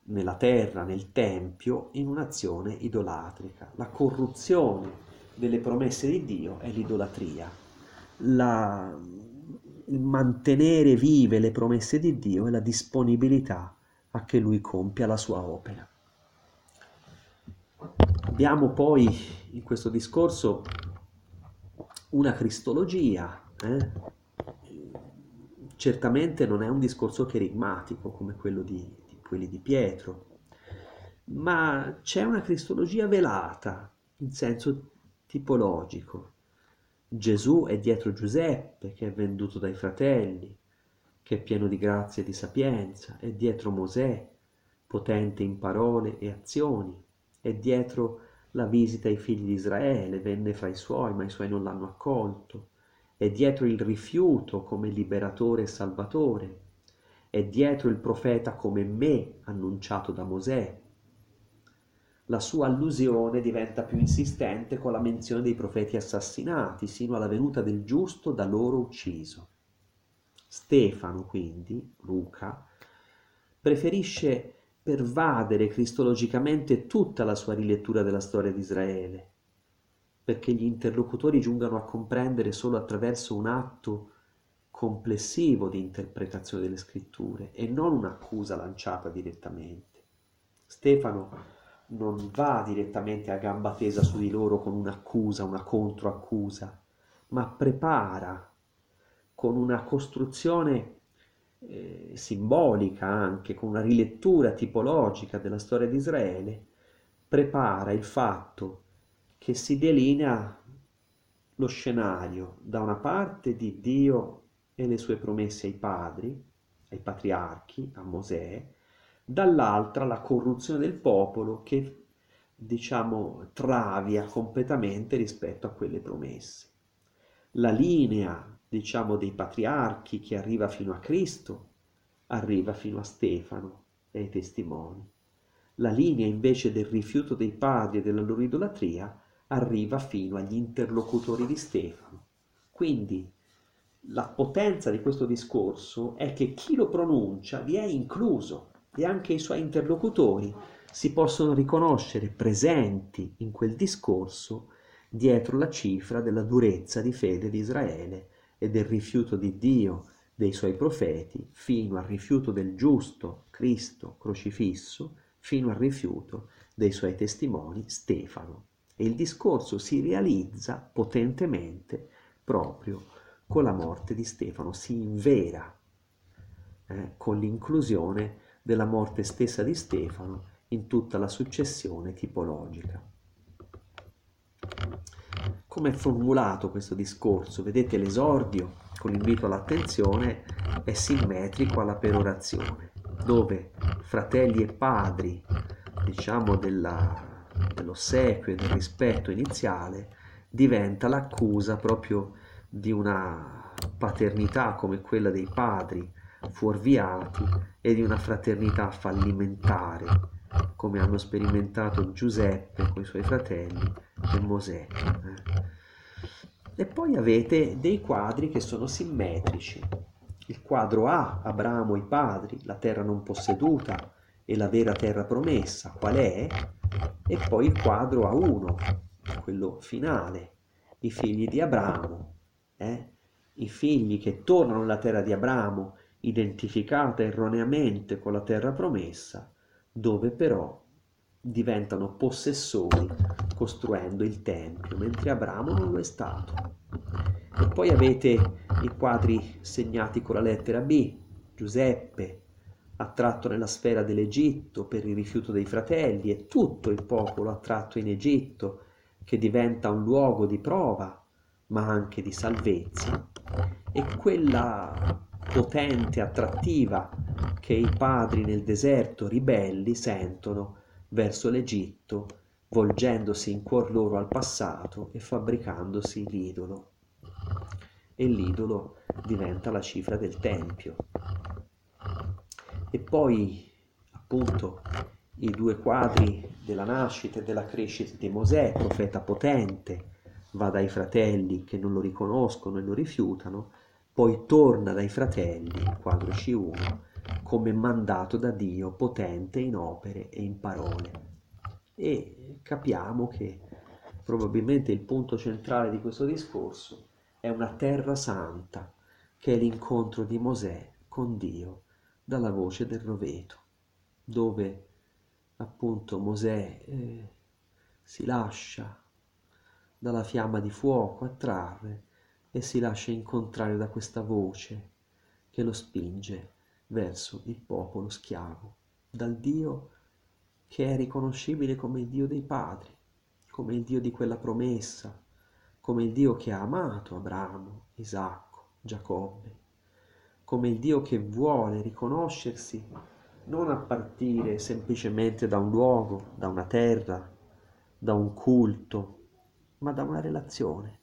nella terra, nel Tempio, in un'azione idolatrica. La corruzione delle promesse di Dio è l'idolatria. La, il mantenere vive le promesse di Dio è la disponibilità a che Lui compia la sua opera. Abbiamo poi in questo discorso una cristologia, eh? certamente non è un discorso cherigmatico come quello di, di quelli di Pietro, ma c'è una cristologia velata in senso tipologico. Gesù è dietro Giuseppe che è venduto dai fratelli, che è pieno di grazia e di sapienza, è dietro Mosè, potente in parole e azioni, e dietro la visita ai figli di Israele, venne fra i suoi, ma i suoi non l'hanno accolto, e dietro il rifiuto come liberatore e salvatore, e dietro il profeta come me annunciato da Mosè. La sua allusione diventa più insistente con la menzione dei profeti assassinati, sino alla venuta del giusto da loro ucciso. Stefano, quindi, Luca, preferisce pervadere cristologicamente tutta la sua rilettura della storia di Israele, perché gli interlocutori giungano a comprendere solo attraverso un atto complessivo di interpretazione delle scritture e non un'accusa lanciata direttamente. Stefano non va direttamente a gamba tesa su di loro con un'accusa, una controaccusa, ma prepara con una costruzione eh, simbolica anche, con una rilettura tipologica della storia di Israele, prepara il fatto che si delinea lo scenario da una parte di Dio e le sue promesse ai padri, ai patriarchi, a Mosè, dall'altra la corruzione del popolo che diciamo travia completamente rispetto a quelle promesse. La linea diciamo, dei patriarchi che arriva fino a Cristo, arriva fino a Stefano e ai testimoni. La linea invece del rifiuto dei padri e della loro idolatria arriva fino agli interlocutori di Stefano. Quindi la potenza di questo discorso è che chi lo pronuncia vi è incluso e anche i suoi interlocutori si possono riconoscere presenti in quel discorso dietro la cifra della durezza di fede di Israele e del rifiuto di Dio, dei suoi profeti, fino al rifiuto del giusto Cristo crocifisso, fino al rifiuto dei suoi testimoni Stefano. E il discorso si realizza potentemente proprio con la morte di Stefano, si invera eh, con l'inclusione della morte stessa di Stefano in tutta la successione tipologica. Come è formulato questo discorso? Vedete l'esordio con l'invito all'attenzione è simmetrico alla perorazione, dove fratelli e padri, diciamo della, dell'ossequio e del rispetto iniziale, diventa l'accusa proprio di una paternità come quella dei padri fuorviati e di una fraternità fallimentare come hanno sperimentato Giuseppe con i suoi fratelli e Mosè. Eh. E poi avete dei quadri che sono simmetrici. Il quadro A, Abramo, i padri, la terra non posseduta e la vera terra promessa, qual è? E poi il quadro A1, quello finale, i figli di Abramo, eh? i figli che tornano nella terra di Abramo, identificata erroneamente con la terra promessa, dove però diventano possessori costruendo il Tempio, mentre Abramo non lo è stato. E poi avete i quadri segnati con la lettera B, Giuseppe, attratto nella sfera dell'Egitto per il rifiuto dei fratelli e tutto il popolo attratto in Egitto che diventa un luogo di prova, ma anche di salvezza, e quella potente, attrattiva che i padri nel deserto ribelli sentono verso l'Egitto, volgendosi in cuor loro al passato e fabbricandosi l'idolo. E l'idolo diventa la cifra del Tempio. E poi, appunto, i due quadri della nascita e della crescita di Mosè, profeta potente, va dai fratelli che non lo riconoscono e lo rifiutano, poi torna dai fratelli, quadro C1, come mandato da Dio potente in opere e in parole. E capiamo che probabilmente il punto centrale di questo discorso è una terra santa, che è l'incontro di Mosè con Dio dalla voce del roveto, dove appunto Mosè eh, si lascia dalla fiamma di fuoco attrarre e si lascia incontrare da questa voce che lo spinge verso il popolo schiavo, dal Dio che è riconoscibile come il Dio dei padri, come il Dio di quella promessa, come il Dio che ha amato Abramo, Isacco, Giacobbe, come il Dio che vuole riconoscersi non a partire semplicemente da un luogo, da una terra, da un culto, ma da una relazione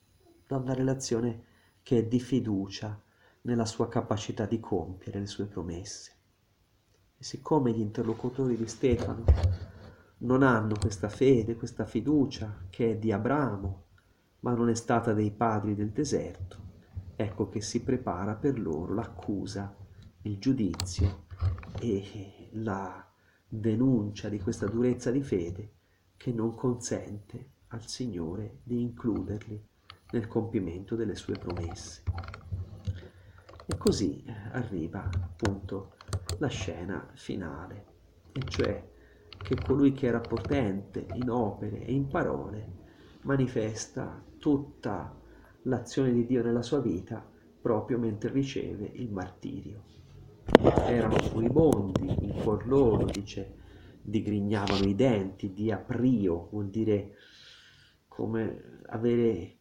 da una relazione che è di fiducia nella sua capacità di compiere le sue promesse. E siccome gli interlocutori di Stefano non hanno questa fede, questa fiducia che è di Abramo, ma non è stata dei padri del deserto, ecco che si prepara per loro l'accusa, il giudizio e la denuncia di questa durezza di fede che non consente al Signore di includerli nel compimento delle sue promesse. E così arriva appunto la scena finale, e cioè che colui che era potente in opere e in parole manifesta tutta l'azione di Dio nella sua vita proprio mentre riceve il martirio. Erano furibondi, in cuor loro, dice, digrignavano i denti, di aprio, vuol dire come avere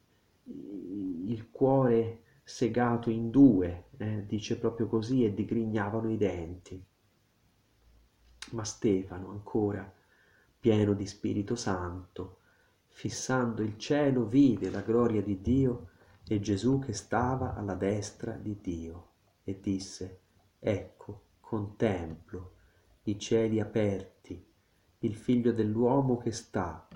il cuore segato in due, eh, dice proprio così, e digrignavano i denti. Ma Stefano ancora, pieno di Spirito Santo, fissando il cielo, vide la gloria di Dio e Gesù che stava alla destra di Dio e disse, ecco, contemplo i cieli aperti, il figlio dell'uomo che sta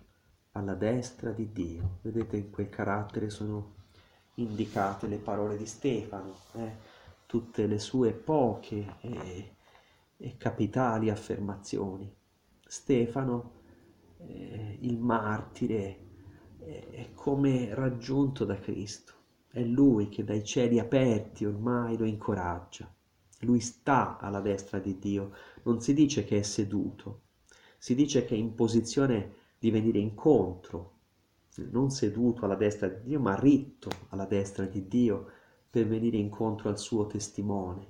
alla destra di Dio. Vedete in quel carattere sono indicate le parole di Stefano, eh? tutte le sue poche e, e capitali affermazioni. Stefano, eh, il martire, è come raggiunto da Cristo. È Lui che dai cieli aperti ormai lo incoraggia. Lui sta alla destra di Dio, non si dice che è seduto, si dice che è in posizione di venire incontro, non seduto alla destra di Dio, ma ritto alla destra di Dio per venire incontro al suo testimone.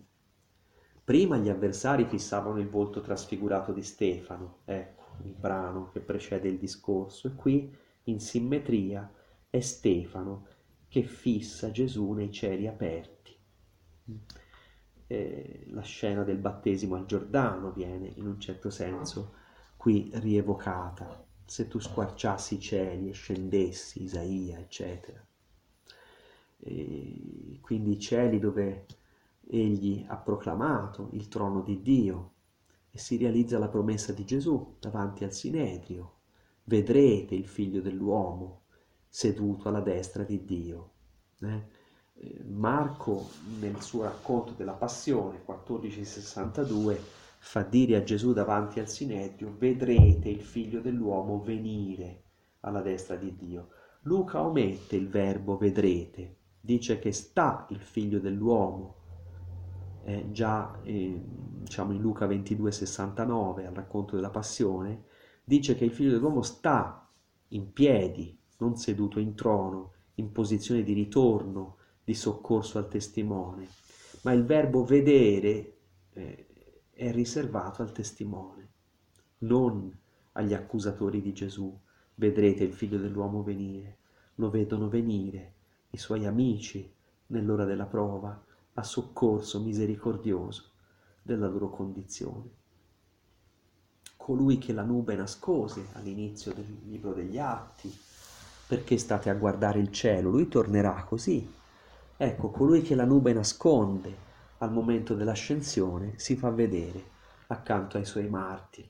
Prima gli avversari fissavano il volto trasfigurato di Stefano, ecco il brano che precede il discorso, e qui in simmetria è Stefano che fissa Gesù nei cieli aperti. Eh, la scena del battesimo al Giordano viene in un certo senso qui rievocata. Se tu squarciassi i cieli e scendessi, Isaia, eccetera. E quindi i cieli dove egli ha proclamato il trono di Dio e si realizza la promessa di Gesù davanti al Sinedrio vedrete il figlio dell'uomo seduto alla destra di Dio. Eh? eh Marco nel suo racconto della passione 1462 fa dire a Gesù davanti al Sinedrio vedrete il figlio dell'uomo venire alla destra di Dio. Luca omette il verbo vedrete, dice che sta il figlio dell'uomo. Eh, già eh, diciamo in Luca 22,69 al racconto della passione, dice che il figlio dell'uomo sta in piedi, non seduto in trono, in posizione di ritorno, di soccorso al testimone, ma il verbo vedere eh, è riservato al testimone, non agli accusatori di Gesù. Vedrete il figlio dell'uomo venire, lo vedono venire i suoi amici nell'ora della prova a soccorso misericordioso della loro condizione colui che la nube nascose all'inizio del libro degli Atti. Perché state a guardare il cielo? Lui tornerà così. Ecco, colui che la nube nasconde al momento dell'ascensione si fa vedere accanto ai suoi martiri.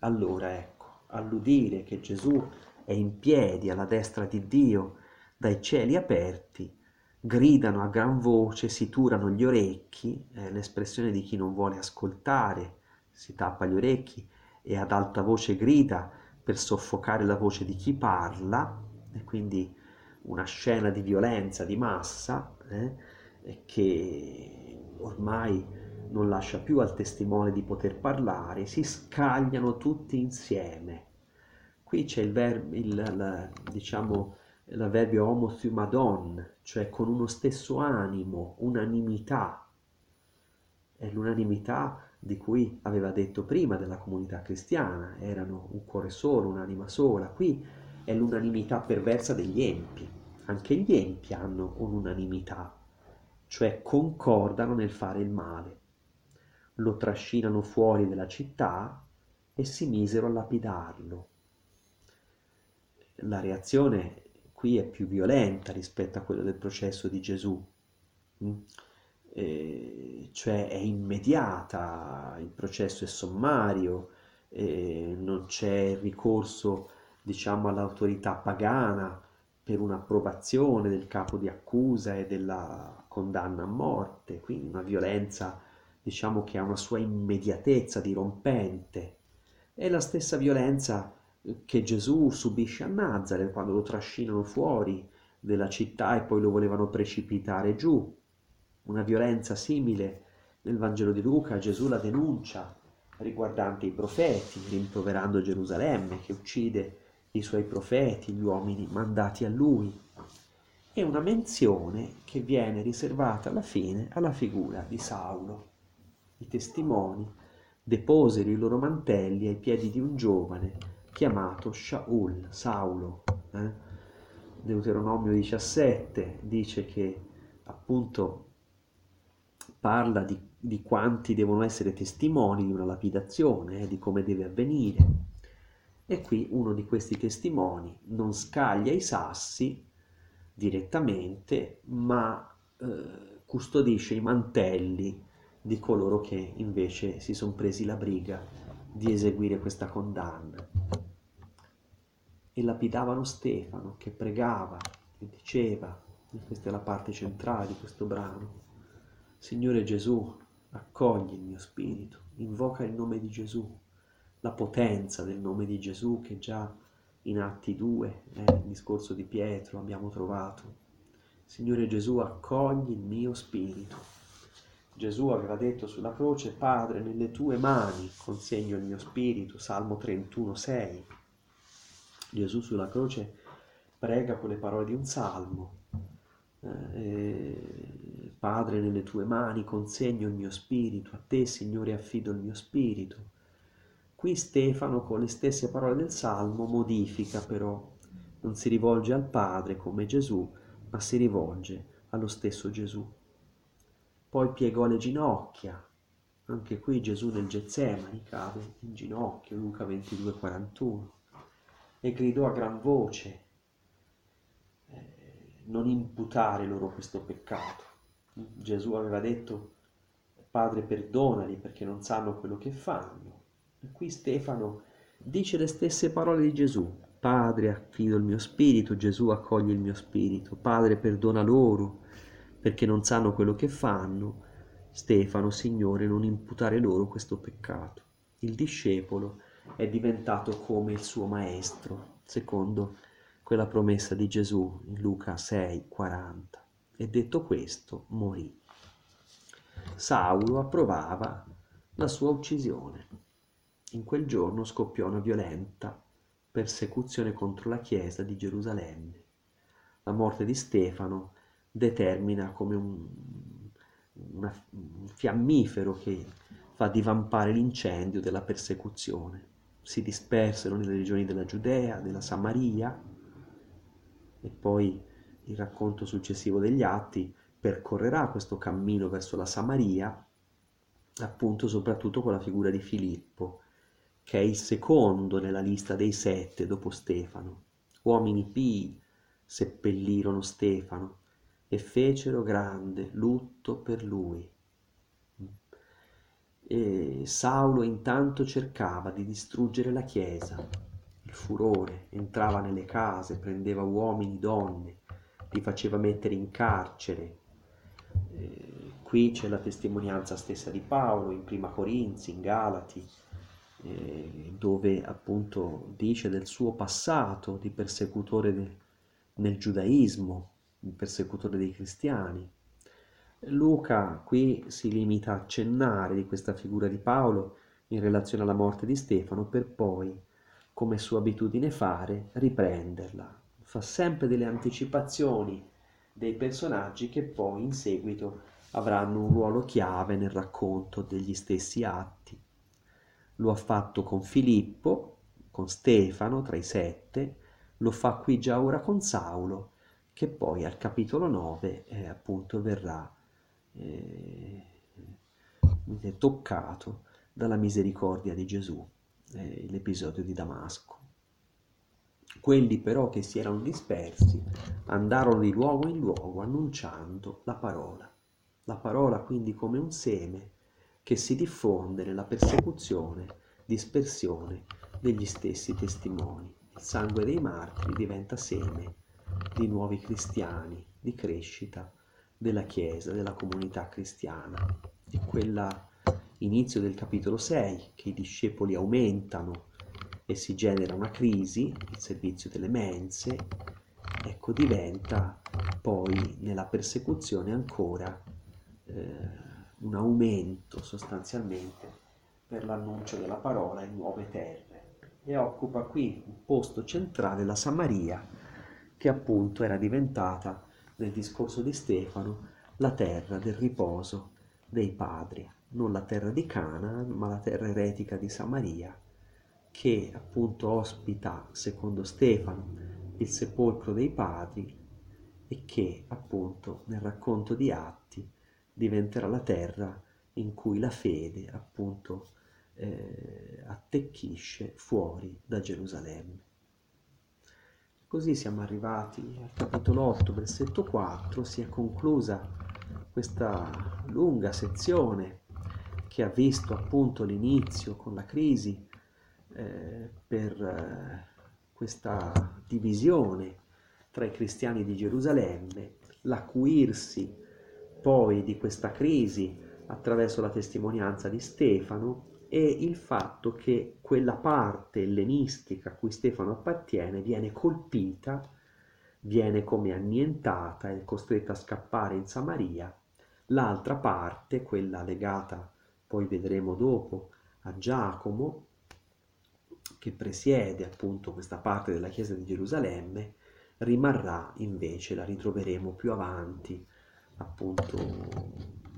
Allora ecco, all'udire che Gesù è in piedi alla destra di Dio, dai cieli aperti, gridano a gran voce, si turano gli orecchi, è l'espressione di chi non vuole ascoltare, si tappa gli orecchi e ad alta voce grida per soffocare la voce di chi parla, e quindi una scena di violenza di massa eh, che ormai non lascia più al testimone di poter parlare, si scagliano tutti insieme. Qui c'è il verbo, il, la, diciamo, l'avverbio homothumadon, cioè con uno stesso animo, unanimità. È l'unanimità di cui aveva detto prima della comunità cristiana, erano un cuore solo, un'anima sola. Qui è l'unanimità perversa degli empi. Anche gli empi hanno un'unanimità, cioè concordano nel fare il male. Lo trascinano fuori della città e si misero a lapidarlo. La reazione qui è più violenta rispetto a quella del processo di Gesù. Mm? eh, cioè è immediata, il processo è sommario, eh, non c'è ricorso diciamo all'autorità pagana per un'approvazione del capo di accusa e della condanna a morte, quindi una violenza diciamo che ha una sua immediatezza dirompente. È la stessa violenza che Gesù subisce a Nazareth quando lo trascinano fuori della città e poi lo volevano precipitare giù una violenza simile nel Vangelo di Luca, Gesù la denuncia riguardante i profeti, rimproverando Gerusalemme che uccide i suoi profeti, gli uomini mandati a lui. E una menzione che viene riservata alla fine alla figura di Saulo. I testimoni deposero i loro mantelli ai piedi di un giovane chiamato Shaul, Saulo. Eh? Deuteronomio 17 dice che appunto parla di, di quanti devono essere testimoni di una lapidazione, eh, di come deve avvenire. E qui uno di questi testimoni non scaglia i sassi direttamente, ma eh, custodisce i mantelli di coloro che invece si sono presi la briga di eseguire questa condanna. E lapidavano Stefano che pregava e diceva, e questa è la parte centrale di questo brano, Signore Gesù, accogli il mio spirito, invoca il nome di Gesù, la potenza del nome di Gesù che già in Atti 2, eh, nel discorso di Pietro, abbiamo trovato. Signore Gesù, accogli il mio spirito. Gesù aveva detto sulla croce, Padre, nelle tue mani consegno il mio spirito, Salmo 31, 6. Gesù sulla croce prega con le parole di un salmo. Eh, Padre, nelle tue mani consegno il mio spirito, a te, Signore, affido il mio spirito. Qui Stefano, con le stesse parole del Salmo, modifica però, non si rivolge al Padre come Gesù, ma si rivolge allo stesso Gesù. Poi piegò le ginocchia, anche qui Gesù nel Getsemani cade in ginocchio, Luca 22, 41, e gridò a gran voce, eh, non imputare loro questo peccato. Gesù aveva detto, Padre perdonali perché non sanno quello che fanno. Qui Stefano dice le stesse parole di Gesù. Padre, affido il mio spirito, Gesù accoglie il mio spirito. Padre, perdona loro perché non sanno quello che fanno. Stefano, Signore, non imputare loro questo peccato. Il discepolo è diventato come il suo maestro, secondo quella promessa di Gesù in Luca 6, 40. E detto questo, morì. Saulo approvava la sua uccisione. In quel giorno scoppiò una violenta persecuzione contro la Chiesa di Gerusalemme. La morte di Stefano determina come un, una, un fiammifero che fa divampare l'incendio della persecuzione. Si dispersero nelle regioni della Giudea, della Samaria e poi il racconto successivo degli Atti percorrerà questo cammino verso la Samaria, appunto soprattutto con la figura di Filippo, che è il secondo nella lista dei sette dopo Stefano. Uomini pii seppellirono Stefano e fecero grande lutto per lui. E Saulo intanto cercava di distruggere la chiesa. Il furore entrava nelle case, prendeva uomini, donne, li faceva mettere in carcere. Eh, qui c'è la testimonianza stessa di Paolo in Prima Corinzi, in Galati, eh, dove appunto dice del suo passato di persecutore de, nel giudaismo, il persecutore dei cristiani. Luca qui si limita a accennare di questa figura di Paolo in relazione alla morte di Stefano per poi, come sua abitudine fare, riprenderla. Fa sempre delle anticipazioni dei personaggi che poi in seguito avranno un ruolo chiave nel racconto degli stessi atti lo ha fatto con Filippo, con Stefano tra i sette, lo fa qui già ora con Saulo, che poi al capitolo 9 eh, appunto verrà eh, toccato dalla misericordia di Gesù, eh, l'episodio di Damasco. Quelli però che si erano dispersi andarono di luogo in luogo annunciando la parola. La parola quindi come un seme che si diffonde nella persecuzione, dispersione degli stessi testimoni. Il sangue dei martiri diventa seme di nuovi cristiani, di crescita della Chiesa, della comunità cristiana. E quella inizio del capitolo 6, che i discepoli aumentano e si genera una crisi, il servizio delle mense, ecco, diventa poi nella persecuzione ancora eh, un aumento sostanzialmente per l'annuncio della parola in nuove terre. E occupa qui un posto centrale la Samaria che appunto era diventata nel discorso di Stefano la terra del riposo dei padri, non la terra di Cana, ma la terra eretica di Samaria che appunto ospita, secondo Stefano, il sepolcro dei padri e che appunto nel racconto di Atti diventerà la terra in cui la fede appunto eh, attecchisce fuori da Gerusalemme. Così siamo arrivati al capitolo 8, versetto 4, si è conclusa questa lunga sezione che ha visto appunto l'inizio con la crisi eh, per eh, questa divisione tra i cristiani di Gerusalemme, l'acuirsi poi di questa crisi attraverso la testimonianza di Stefano e il fatto che quella parte ellenistica a cui Stefano appartiene viene colpita, viene come annientata e costretta a scappare in Samaria, l'altra parte, quella legata, poi vedremo dopo, a Giacomo, che presiede appunto questa parte della chiesa di Gerusalemme, rimarrà invece, la ritroveremo più avanti, appunto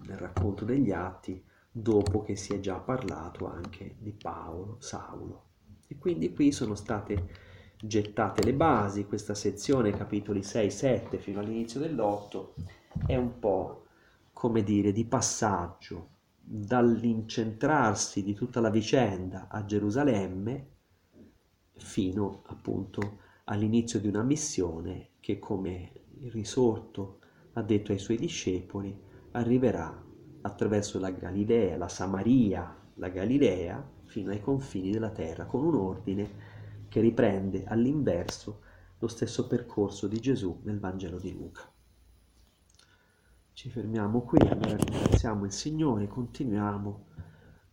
nel racconto degli atti, dopo che si è già parlato anche di Paolo, Saulo. E quindi qui sono state gettate le basi, questa sezione, capitoli 6-7 fino all'inizio dell'8, è un po' come dire di passaggio dall'incentrarsi di tutta la vicenda a Gerusalemme fino appunto all'inizio di una missione che come il risorto ha detto ai suoi discepoli arriverà attraverso la Galilea, la Samaria, la Galilea, fino ai confini della terra, con un ordine che riprende all'inverso lo stesso percorso di Gesù nel Vangelo di Luca. Ci fermiamo qui, allora ringraziamo il Signore, continuiamo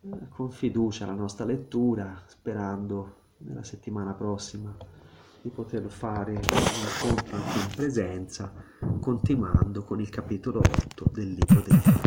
eh, con fiducia la nostra lettura, sperando nella settimana prossima di poter fare un incontro in presenza, continuando con il capitolo 8 del libro Atti.